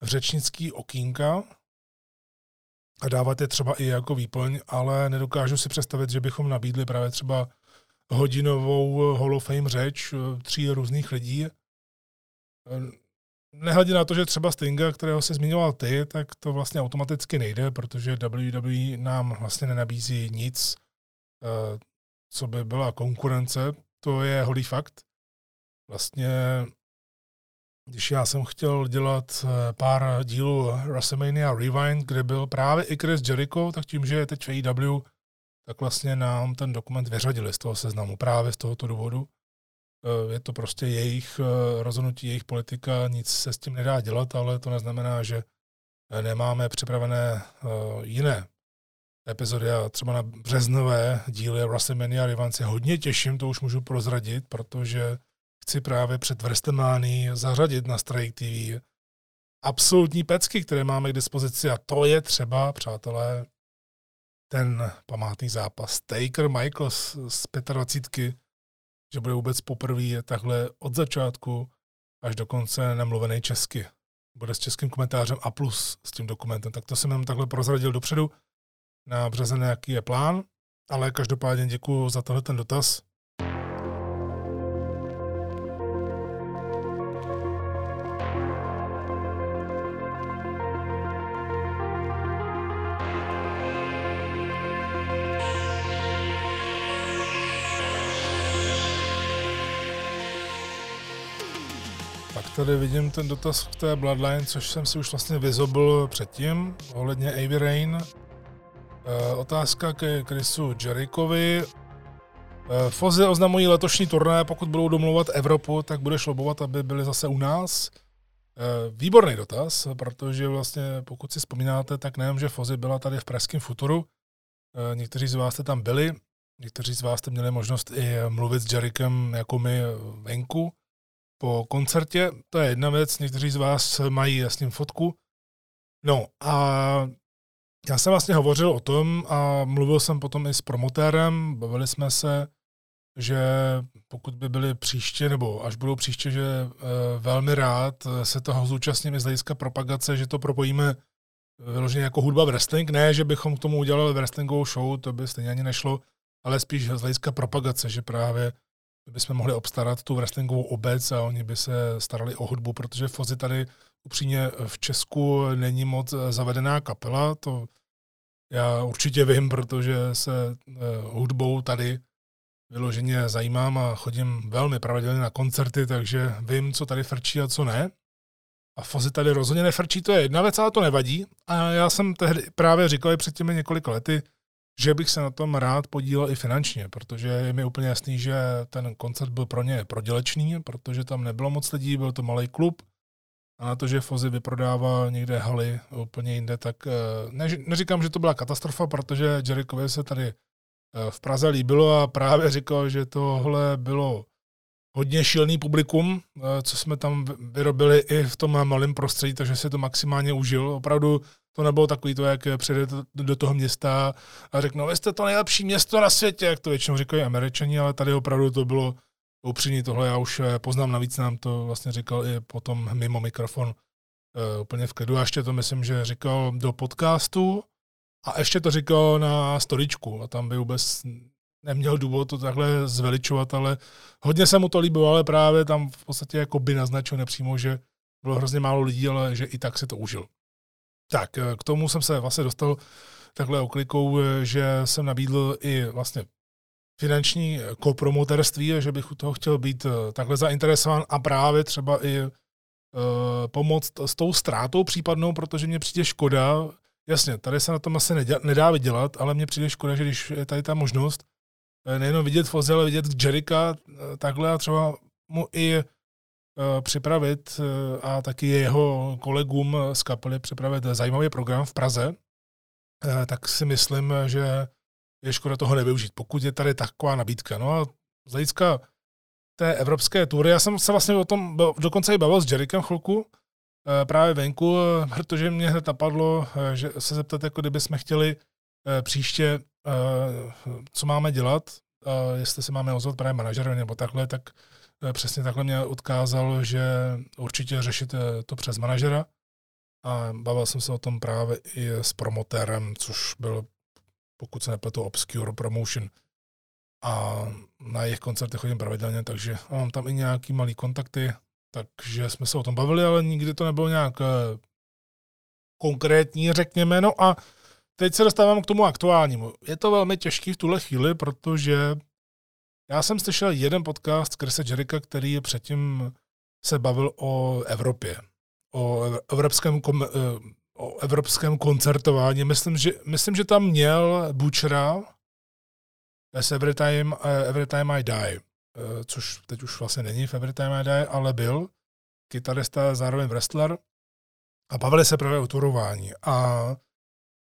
Speaker 1: řečnický okýnka, a dávat je třeba i jako výplň, ale nedokážu si představit, že bychom nabídli právě třeba hodinovou Hall of Fame řeč eh, tří různých lidí. Eh, nehledě na to, že třeba Stinga, kterého se zmiňoval ty, tak to vlastně automaticky nejde, protože WWE nám vlastně nenabízí nic. Eh, co by byla konkurence, to je holý fakt. Vlastně, když já jsem chtěl dělat eh, pár dílů WrestleMania Rewind, kde byl právě i Chris Jericho, tak tím, že je teď v AEW, tak vlastně nám ten dokument vyřadili z toho seznamu právě z tohoto důvodu. Eh, je to prostě jejich eh, rozhodnutí, jejich politika, nic se s tím nedá dělat, ale to neznamená, že nemáme připravené jiné epizody a třeba na březnové díly WrestleMania Rewind se hodně těším, to už můžu prozradit, protože chci právě před WrestleMania zařadit na Strike TV absolutní pecky, které máme k dispozici a to je třeba, přátelé, ten památný zápas Taker Michaels z 25, že bude vůbec poprvé takhle od začátku až do konce nemluvený česky. Bude s českým komentářem a plus s tím dokumentem. Tak to jsem jenom takhle prozradil dopředu na březen, jaký je plán, ale každopádně děkuji za tohle ten dotaz. Tady vidím ten dotaz k té Bloodline, což jsem si už vlastně vyzobl předtím, ohledně Avy Rain. E, otázka ke Chrisu Jerichovi. E, Fozy oznamují letošní turné, pokud budou domluvat Evropu, tak bude šlobovat, aby byli zase u nás. E, výborný dotaz, protože vlastně pokud si vzpomínáte, tak nejenom, že Fozy byla tady v Pražském futuru, někteří z vás jste tam byli, někteří z vás jste měli možnost i mluvit s Jerichem jako my venku, po koncertě, to je jedna věc, někteří z vás mají jasně fotku. No a já jsem vlastně hovořil o tom a mluvil jsem potom i s promotérem, bavili jsme se, že pokud by byly příště, nebo až budou příště, že e, velmi rád se toho zúčastním i z hlediska propagace, že to propojíme vyloženě jako hudba v wrestling. Ne, že bychom k tomu udělali wrestlingovou show, to by stejně ani nešlo, ale spíš z hlediska propagace, že právě bychom mohli obstarat tu wrestlingovou obec a oni by se starali o hudbu, protože Fozy tady upřímně v Česku není moc zavedená kapela, to já určitě vím, protože se eh, hudbou tady vyloženě zajímám a chodím velmi pravidelně na koncerty, takže vím, co tady frčí a co ne. A Fozy tady rozhodně nefrčí, to je jedna věc, ale to nevadí. A já jsem tehdy právě říkal i před těmi několika lety, že bych se na tom rád podílel i finančně, protože je mi úplně jasný, že ten koncert byl pro ně prodělečný, protože tam nebylo moc lidí, byl to malý klub a na to, že Fozy vyprodává někde haly úplně jinde, tak eh, ne, neříkám, že to byla katastrofa, protože Jerichovi se tady eh, v Praze líbilo a právě říkal, že tohle bylo hodně šilný publikum, eh, co jsme tam vyrobili i v tom malém prostředí, takže si to maximálně užil. Opravdu to nebylo takový to, jak přijde do toho města a řeknou, vy jste to nejlepší město na světě, jak to většinou říkají američani, ale tady opravdu to bylo upřímně tohle, já už eh, poznám, navíc nám to vlastně říkal i potom mimo mikrofon uh, úplně v klidu. A ještě to myslím, že říkal do podcastu a ještě to říkal na storičku a tam by vůbec neměl důvod to takhle zveličovat, ale hodně se mu to líbilo, ale právě tam v podstatě jako by naznačil nepřímo, že bylo hrozně málo lidí, ale že i tak se to užil. Tak, eh, k tomu jsem se vlastně dostal takhle oklikou, eh, že jsem nabídl i vlastně finanční eh, kopromoterství, že bych u toho chtěl být takhle zainteresován a právě třeba i pomoct s tou ztrátou případnou, protože mě přijde škoda, jasně, tady se na tom asi nedá, vydělat, ale mně přijde škoda, že když je tady ta možnost, nejenom vidět Fozy, ale vidět Jerika takhle a třeba mu i připravit eh, a taky jeho kolegům z kapely připravit zajímavý program v Praze, eh, tak si myslím, že je škoda toho nevyužít, pokud je tady taková nabídka. No a z hlediska té evropské tury, já jsem se vlastně o tom dokonce i bavil s Jerikem chvilku, právě venku, protože mě hned napadlo, že se zeptat, jako kdyby jsme chtěli příště, co máme dělat, jestli se máme ozvat právě manažerovi nebo takhle, tak Eh, přesně takhle mě odkázal, že určitě řešit to přes manažera. A bavil jsem se o tom právě i s promotérem, což byl, pokud se nepletu, Obscure Promotion. A na jejich koncerty chodím pravidelně, takže mám tam i nějaký malý kontakty, takže jsme se o tom bavili, ale nikdy to nebylo nějak eh, konkrétní, řekněme. No a teď se dostávám k tomu aktuálnímu. Je to velmi těžký v tuhle chvíli, protože Já jsem slyšel jeden podcast Krise Jerika, který předtím se bavil o Evropě, o evropském, kom, eh, o evropském koncertování. Myslím, že, myslím, že tam měl Butchera s Every Time, eh, Every Time I Die, eh, což teď už vlastně není v Every Time I Die, ale byl kytarista, zároveň wrestler a bavili se právě o turování. A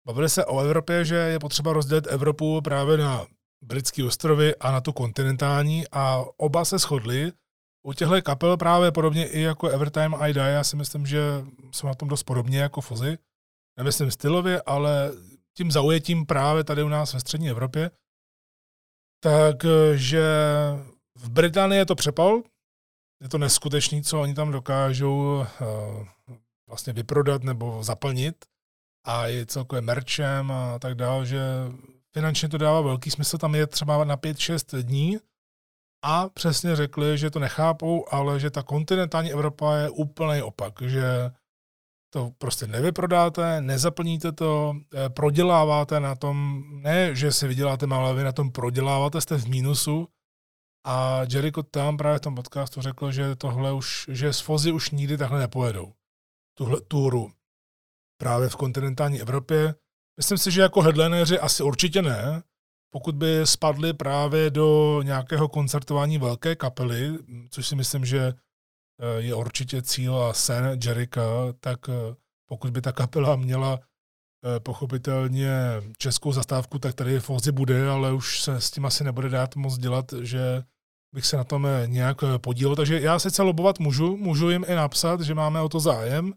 Speaker 1: bavili se o Evropě, že je potřeba rozdělit Evropu právě na britské ostrovy a na tu kontinentální a oba se shodli, u těchto kapel právě podobně i jako Evertime I Die, já si myslím, že jsou na tom dost podobně jako Fozy. Nemyslím stylově, ale tím zaujetím právě tady u nás ve střední Evropě. Takže v Británii je to přepal, je to neskutečný, co oni tam dokážou uh, vlastně vyprodat nebo zaplnit a je celkově merčem a tak dále, že finančně to dává velký smysl, tam je třeba na 5-6 dní a přesně řekli, že to nechápou, ale že ta kontinentální Evropa je úplný opak, že to prostě nevyprodáte, nezaplníte to, eh, proděláváte na tom, ne, že si vyděláte málo, vy na tom proděláváte, jste v mínusu. A Jericho tam právě v tom podcastu řekl, že tohle už, že z Fozy už nikdy takhle nepojedou. Tuhle túru právě v kontinentální Evropě. Myslím si, že jako headlineři asi určitě ne, pokud by spadli právě do nějakého koncertování velké kapely, což si myslím, že eh, je určitě cíl a sen Jerika, tak eh, pokud by ta kapela měla eh, pochopitelně českou zastávku, tak tady Fozy bude, ale už se s tím asi nebude dát moc dělat, že bych se na tom nějak podílel. Takže já sice lobovat můžu, můžu jim i napsat, že máme o to zájem,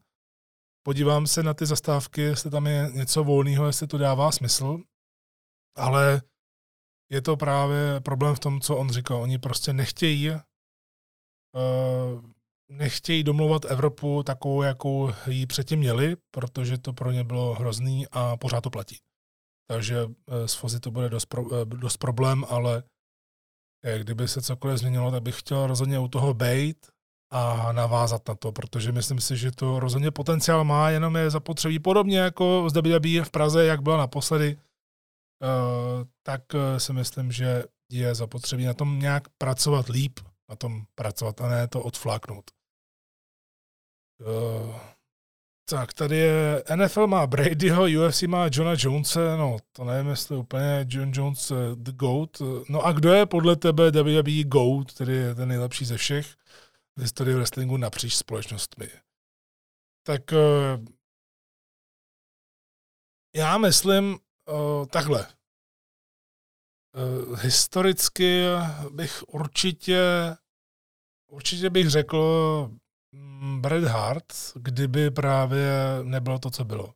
Speaker 1: podívám se na ty zastávky, jestli tam je něco volného, jestli to dává smysl, ale je to právě problém v tom, co on říkal. Oni prostě nechtějí uh, nechtějí domluvat Evropu takovou, jakou ji předtím měli, protože to pro ně bylo hrozný a pořád to platí. Takže s Fozy to bude dost, pro, dost problém, ale kdyby se cokoliv změnilo, tak bych chtěl rozhodně u toho bejt a navázat na to, protože myslím si, že to rozhodně potenciál má, jenom je zapotřebí podobně jako zde WWE v Praze, jak byla naposledy, uh, tak uh, si myslím, že je zapotřebí na tom nějak pracovat líp, na tom pracovat a ne to odfláknout. Uh, tak, tady je, NFL má Bradyho, UFC má Johna Jonese, no to nevím, jestli úplně John Jones the GOAT. No a kdo je podle tebe WWE GOAT, tedy je ten nejlepší ze všech v historii wrestlingu napříč společnostmi? Tak já myslím, uh, takhle. Uh, historicky bych určitě, určitě bych řekl mm, Bret Hart, kdyby právě nebylo to, co bylo.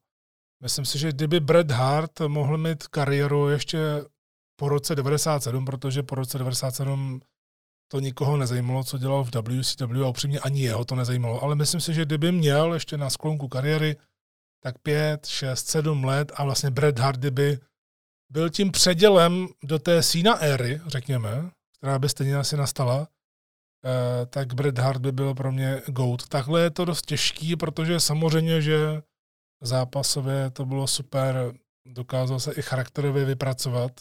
Speaker 1: Myslím si, že kdyby Bret Hart mohl mít kariéru ještě po roce 97, protože po roce 97 to nikoho nezajímalo, co dělal v WCW a upřímně ani jeho to nezajímalo, ale myslím si, že kdyby měl ještě na sklonku kariéry tak pět, šest, sedm let a vlastně Bret Hart by byl tím předělem do té Sina éry, řekněme, která by stejně asi nastala, eh, tak Bret Hart by byl pro mě GOAT. Takhle je to dost těžký, protože samozřejmě, že zápasově to bylo super, dokázal se i charakterově vypracovat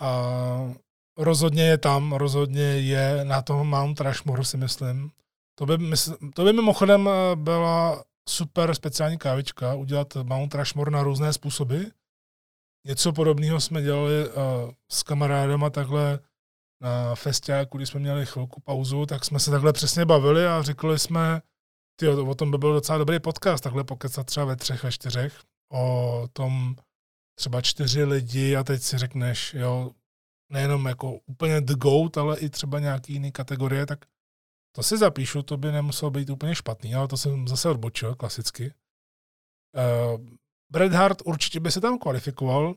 Speaker 1: a rozhodně je tam, rozhodně je na tom Mount Rushmore, si myslím. To by, mysl, to by mimochodem eh, byla super speciální kávička, udělat Mount Rushmore na různé způsoby. Něco podobného jsme dělali uh, s kamarádem a takhle na festiáku, když jsme měli chvilku pauzu, tak jsme se takhle přesně bavili a řekli jsme, ty o tom by byl docela dobrý podcast, takhle pokecat třeba ve třech, ve čtyřech, o tom třeba čtyři lidi a teď si řekneš, jo, nejenom jako úplně the goat, ale i třeba nějaký jiný kategorie, tak to si zapíšu, to by nemuselo být úplně špatný, ale to jsem zase odbočil klasicky. Uh, Bret Hart určitě by se tam kvalifikoval,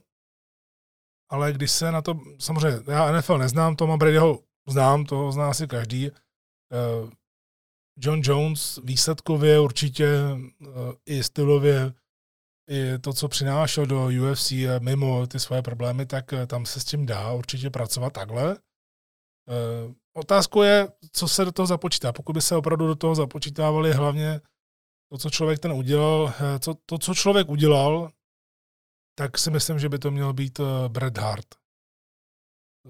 Speaker 1: ale když se na to, samozřejmě, já NFL neznám, Toma Bradyho znám, to zná asi každý. Uh, John Jones výsledkově určitě uh, i stylově, i to, co přinášel do UFC mimo ty svoje problémy, tak tam se s tím dá určitě pracovat takhle. Otázkou je, co se do toho započítá. Pokud by se opravdu do toho započítávali hlavně to, co člověk ten udělal, eh, co, to, co člověk udělal, tak si myslím, že by to měl být Bret Hart.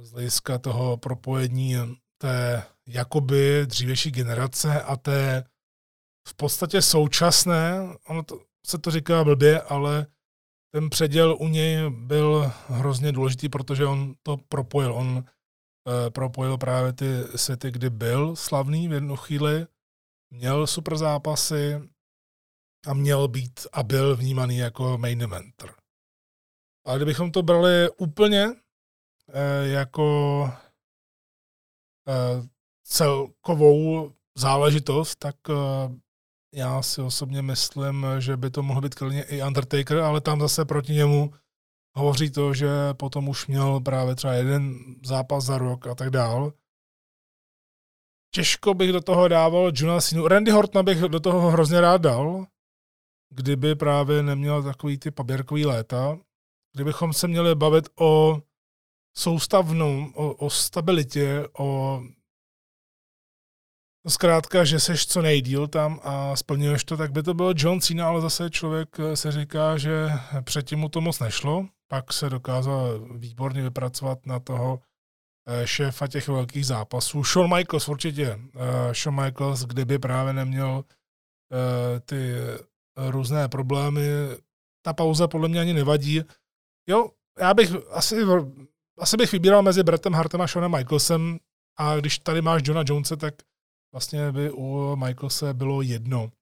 Speaker 1: z hlediska toho propojení té jakoby dřívější generace a té v podstatě současné, ono to, se to říká blbě, ale ten předěl u něj byl hrozně důležitý, protože on to propojil. On uh, propojil právě ty světy, kdy byl slavný v jednu chvíli, měl super zápasy a měl být a byl vnímaný jako main eventer. Ale kdybychom to brali úplně uh, jako uh, celkovou záležitost, tak já si osobně myslím, že by to mohl být klidně i Undertaker, ale tam zase proti němu hovoří to, že potom už měl právě třeba jeden zápas za rok a tak dál. Těžko bych do toho dával Johna Cena. Randy Hortona bych do toho hrozně rád dal, kdyby právě neměl takový ty paběrkový léta. Kdybychom se měli bavit o soustavnou, o, o stabilitě, o No zkrátka, že seš co nejdíl tam a splňuješ to, tak by to byl John Cena, ale zase člověk eh, se říká, že předtím mu to moc nešlo, pak se dokázal výborně vypracovat na toho eh, šéfa těch velkých zápasů. Shawn Michaels určitě. Eh, Shawn Michaels, kdyby právě neměl ty různé problémy, ta pauza podle mě ani nevadí. Jo, já bych asi, asi bych vybíral mezi Brettem Hartem a Shanem Michaelsem a když tady máš Johna Jonesa, tak vlastně by u Michaelse bylo jedno,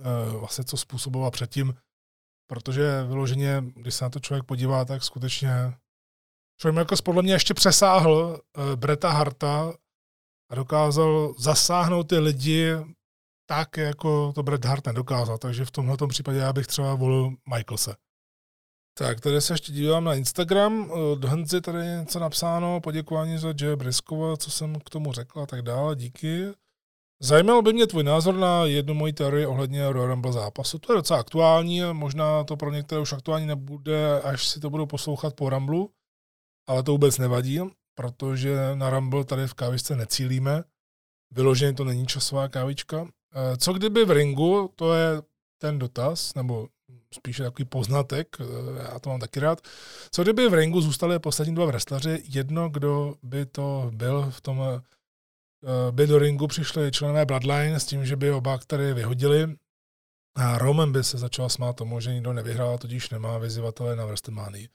Speaker 1: eh, vlastně co způsoboval předtím, protože vyloženě, když se na to člověk podívá, tak skutečně Shawn Michaels podle mě ještě přesáhl eh, Breta Harta a dokázal zasáhnout ty lidi tak, jako to Bret Hart nedokázal. Takže v tomhle případě já bych třeba volil Michaelse. Tak, tady se ještě dívám na Instagram. Do Honzi tady je něco napsáno, poděkování za J. Briskova, co jsem k tomu řekl a tak dále, díky. Zajímalo by mě tvůj názor na jednu moji teorii ohledně Royal Rumble zápasu. To je docela aktuální, možná to pro některé už aktuální nebude, až si to budou poslouchat po Rumblu, ale to vůbec nevadí, protože na Rumble tady v kávičce necílíme. Vyloženě to není časová kávička. Eh, co kdyby v ringu, to je ten dotaz, nebo spíše takový poznatek, eh, já to mám taky rád. Co kdyby v ringu zůstali poslední dva wrestleri, jedno, kdo by to byl v tom, eh, by do ringu přišli členové Bloodline s tím, že by oba který vyhodili a Roman by se začal smát tomu, že nikdo nevyhrál, tudíž nemá vyzývatele na WrestleMania.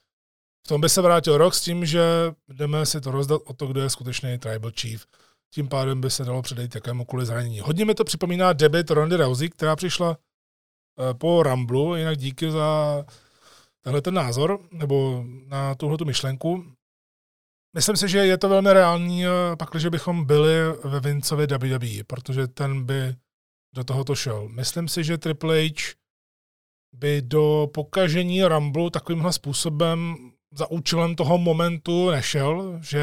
Speaker 1: V tom by se vrátil rok s tím, že jdeme si to rozdat o to, kdo je skutečný Tribal Chief. Tím pádem by se dalo předejít jakémukoliv zranění. Hodně mi to připomíná debit Rondy Rousey, která přišla po Ramblu, jinak díky za tenhle ten názor, nebo na tuhle myšlenku. Myslím si, že je to velmi reální, eh, pakliže bychom byli ve Vincovi WWE, protože ten by do tohoto šel. Myslím si, že Triple H by do pokažení Ramblu takovýmhle způsobem za účelem toho momentu nešel, že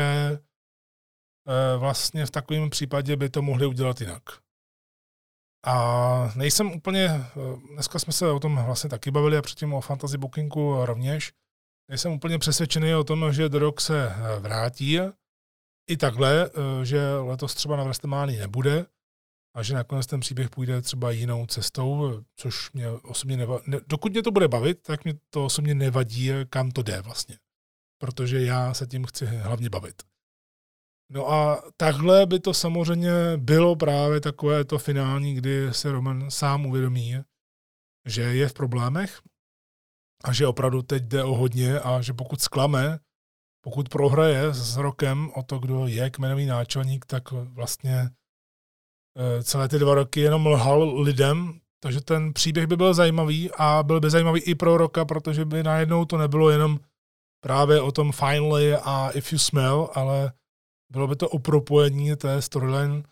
Speaker 1: eh, vlastně v takovém případě by to mohli udělat jinak. A nejsem úplně, eh, dneska jsme se o tom vlastně taky bavili a předtím o fantasy bookingu rovněž, nejsem úplně přesvědčený o tom, že do rok se eh, vrátí i takhle, eh, že letos třeba na WrestleMania nebude a že nakonec ten příběh půjde třeba jinou cestou, což mě osobně nevadí. Dokud mě to bude bavit, tak mě to osobně nevadí, kam to jde vlastně. Protože já se tím chci hlavně bavit. No a takhle by to samozřejmě bylo právě takové to finální, kdy se Roman sám uvědomí, že je v problémech a že opravdu teď jde o hodně a že pokud sklame, pokud prohraje s rokem o to, kdo je kmenový náčelník, tak vlastně eh, celé ty dva roky jenom lhal lidem, takže ten příběh by byl zajímavý a byl by zajímavý i pro roka, protože by najednou to nebylo jenom právě o tom finally a if you smell, ale bylo by to o propojení té storyline,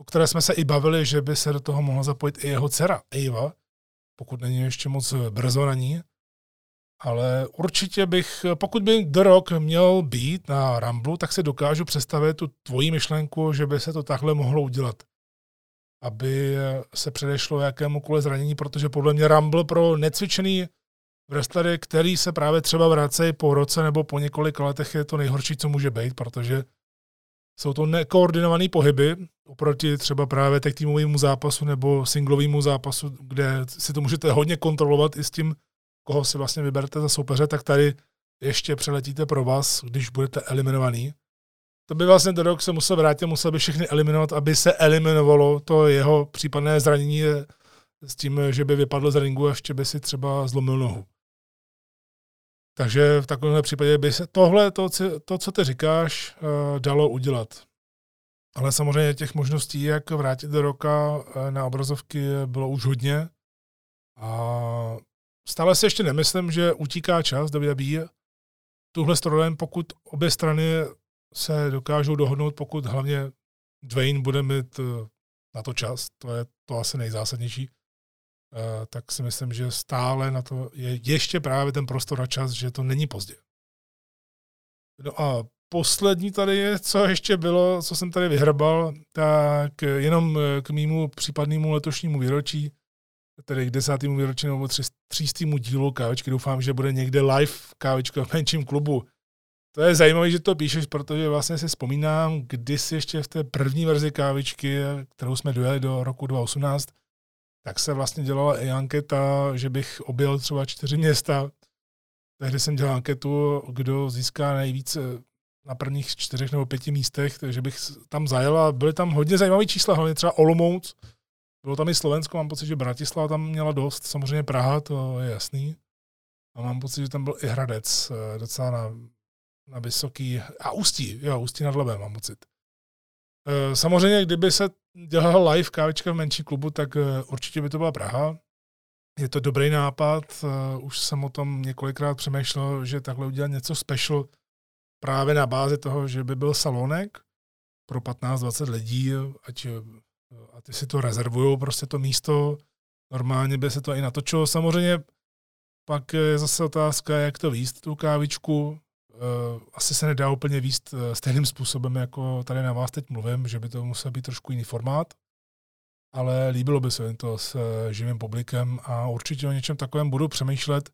Speaker 1: o které jsme se i bavili, že by se do toho mohla zapojit i jeho dcera Eva, pokud není ještě moc brzo na ní. Ale určitě bych, pokud by The Rock měl být na Ramblu, tak si dokážu představit tu tvoji myšlenku, že by se to takhle mohlo udělat. Aby se předešlo jakémukoliv zranění, protože podle mě Rumble pro necvičený wrestlery, který se právě třeba vracejí po roce nebo po několika letech, je to nejhorší, co může být, protože jsou to nekoordinované pohyby oproti třeba právě tak týmovému zápasu nebo singlovému zápasu, kde si to můžete hodně kontrolovat i s tím, koho si vlastně vyberete za soupeře, tak tady ještě přeletíte pro vás, když budete eliminovaný. to by vlastně do rok se musel vrátit, musel by všechny eliminovat, aby se eliminovalo to jeho případné zranění s tím, že by vypadl z ringu a ještě by si třeba zlomil nohu. Takže v takovémhle případě by se tohle, to, to co ty říkáš, eh, dalo udělat. Ale samozřejmě těch možností, jak vrátit do roka eh, na obrazovky, bylo už hodně. A stále si ještě nemyslím, že utíká čas WWE. Tuhle storyline, pokud obě strany se dokážou dohodnout, pokud hlavně Dwayne bude mít eh, na to čas, to je to asi nejzásadnější, tak si myslím, že stále na to je ještě právě ten prostor a čas, že to není pozdě. No a poslední tady je, co ještě bylo, co jsem tady vyhrbal, tak jenom k mýmu případnému letošnímu výročí, tedy k desátému výročí nebo třístému dílu kávečky. Doufám, že bude někde live kávečka v menším klubu. To je zajímavé, že to píšeš, protože vlastně si vzpomínám, kdysi ještě v té první verzi kávičky, kterou jsme dojeli do roku 2018, tak se vlastně dělala i anketa, že bych objel třeba čtyři města. Tehdy jsem dělal anketu, kdo získá nejvíce na prvních čtyřech nebo pěti místech, takže bych tam zajel a byly tam hodně zajímavé čísla, hlavně třeba Olomouc, bylo tam i Slovensko, mám pocit, že Bratislava tam měla dost, samozřejmě Praha, to je jasný. A mám pocit, že tam byl i Hradec, eh, docela na, na vysoký, a Ústí, jo, Ústí nad Labem, mám pocit. Eh, samozřejmě, kdyby se dělala live kávička v menší klubu, tak eh, určitě by to byla Praha. Je to dobrý nápad, už jsem o tom několikrát přemýšlel, že takhle udělat něco special právě na bázi toho, že by byl salonek pro 15-20 lidí, ať a ty si to rezervují, prostě to místo, normálně by se to i natočilo. Samozřejmě pak je zase otázka, jak to výst, tu kávičku. Eh, asi se nedá úplně výst eh, stejným způsobem, jako tady na vás teď mluvím, že by to musel být trošku jiný formát, ale líbilo by se jim to s eh, živým publikem a určitě o něčem takovém budu přemýšlet.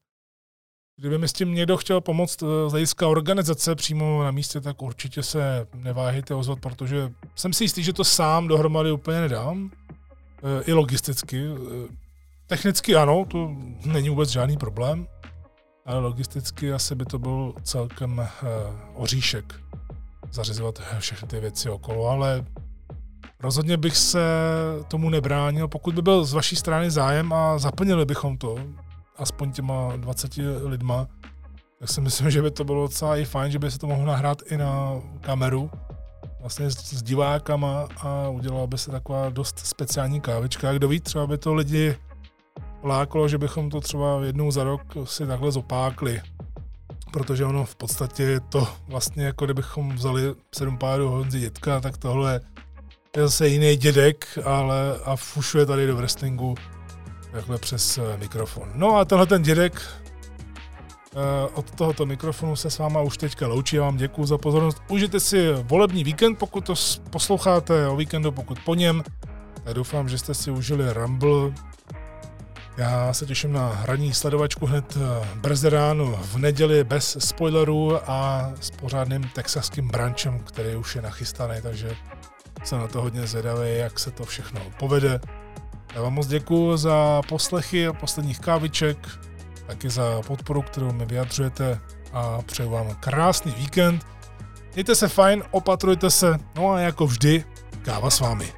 Speaker 1: Kdyby mi s tím někdo chtěl pomoct z hlediska organizace přímo na místě, tak určitě se neváhejte ozvat, protože jsem si jistý, že to sám dohromady úplně nedám. I logisticky. Technicky ano, to není vůbec žádný problém, ale logisticky asi by to byl celkem oříšek zařizovat všechny ty věci okolo, ale rozhodně bych se tomu nebránil, pokud by byl z vaší strany zájem a zaplnili bychom to, aspoň těma 20 lidma, tak si myslím, že by to bylo docela i fajn, že by se to mohlo nahrát i na kameru, vlastně s, s divákama a udělala by se taková dost speciální kávička. Kdo ví, třeba by to lidi láklo, že bychom to třeba jednou za rok si takhle zopákli. Protože ono v podstatě je to vlastně jako kdybychom vzali sedm pádů Honzi dětka, tak tohle je zase jiný dědek, ale a fušuje tady do wrestlingu takhle přes eh, mikrofon. No a tenhle ten dědek eh, od tohoto mikrofonu se s váma už teďka loučí. Já vám děkuji za pozornost. Užijte si volební víkend, pokud to posloucháte o víkendu, pokud po něm. Já doufám, že jste si užili Rumble. Já se těším na hraní sledovačku hned eh, brzy ráno v neděli bez spoilerů a s pořádným texaským branchem, který už je nachystaný, takže jsem na to hodně zvědavý, jak se to všechno povede. Já vám moc děkuji za poslechy posledních káviček, taky za podporu, kterou mi vyjadřujete a přeju vám krásný víkend. Mějte se fajn, opatrujte se, no a jako vždy, káva s vámi.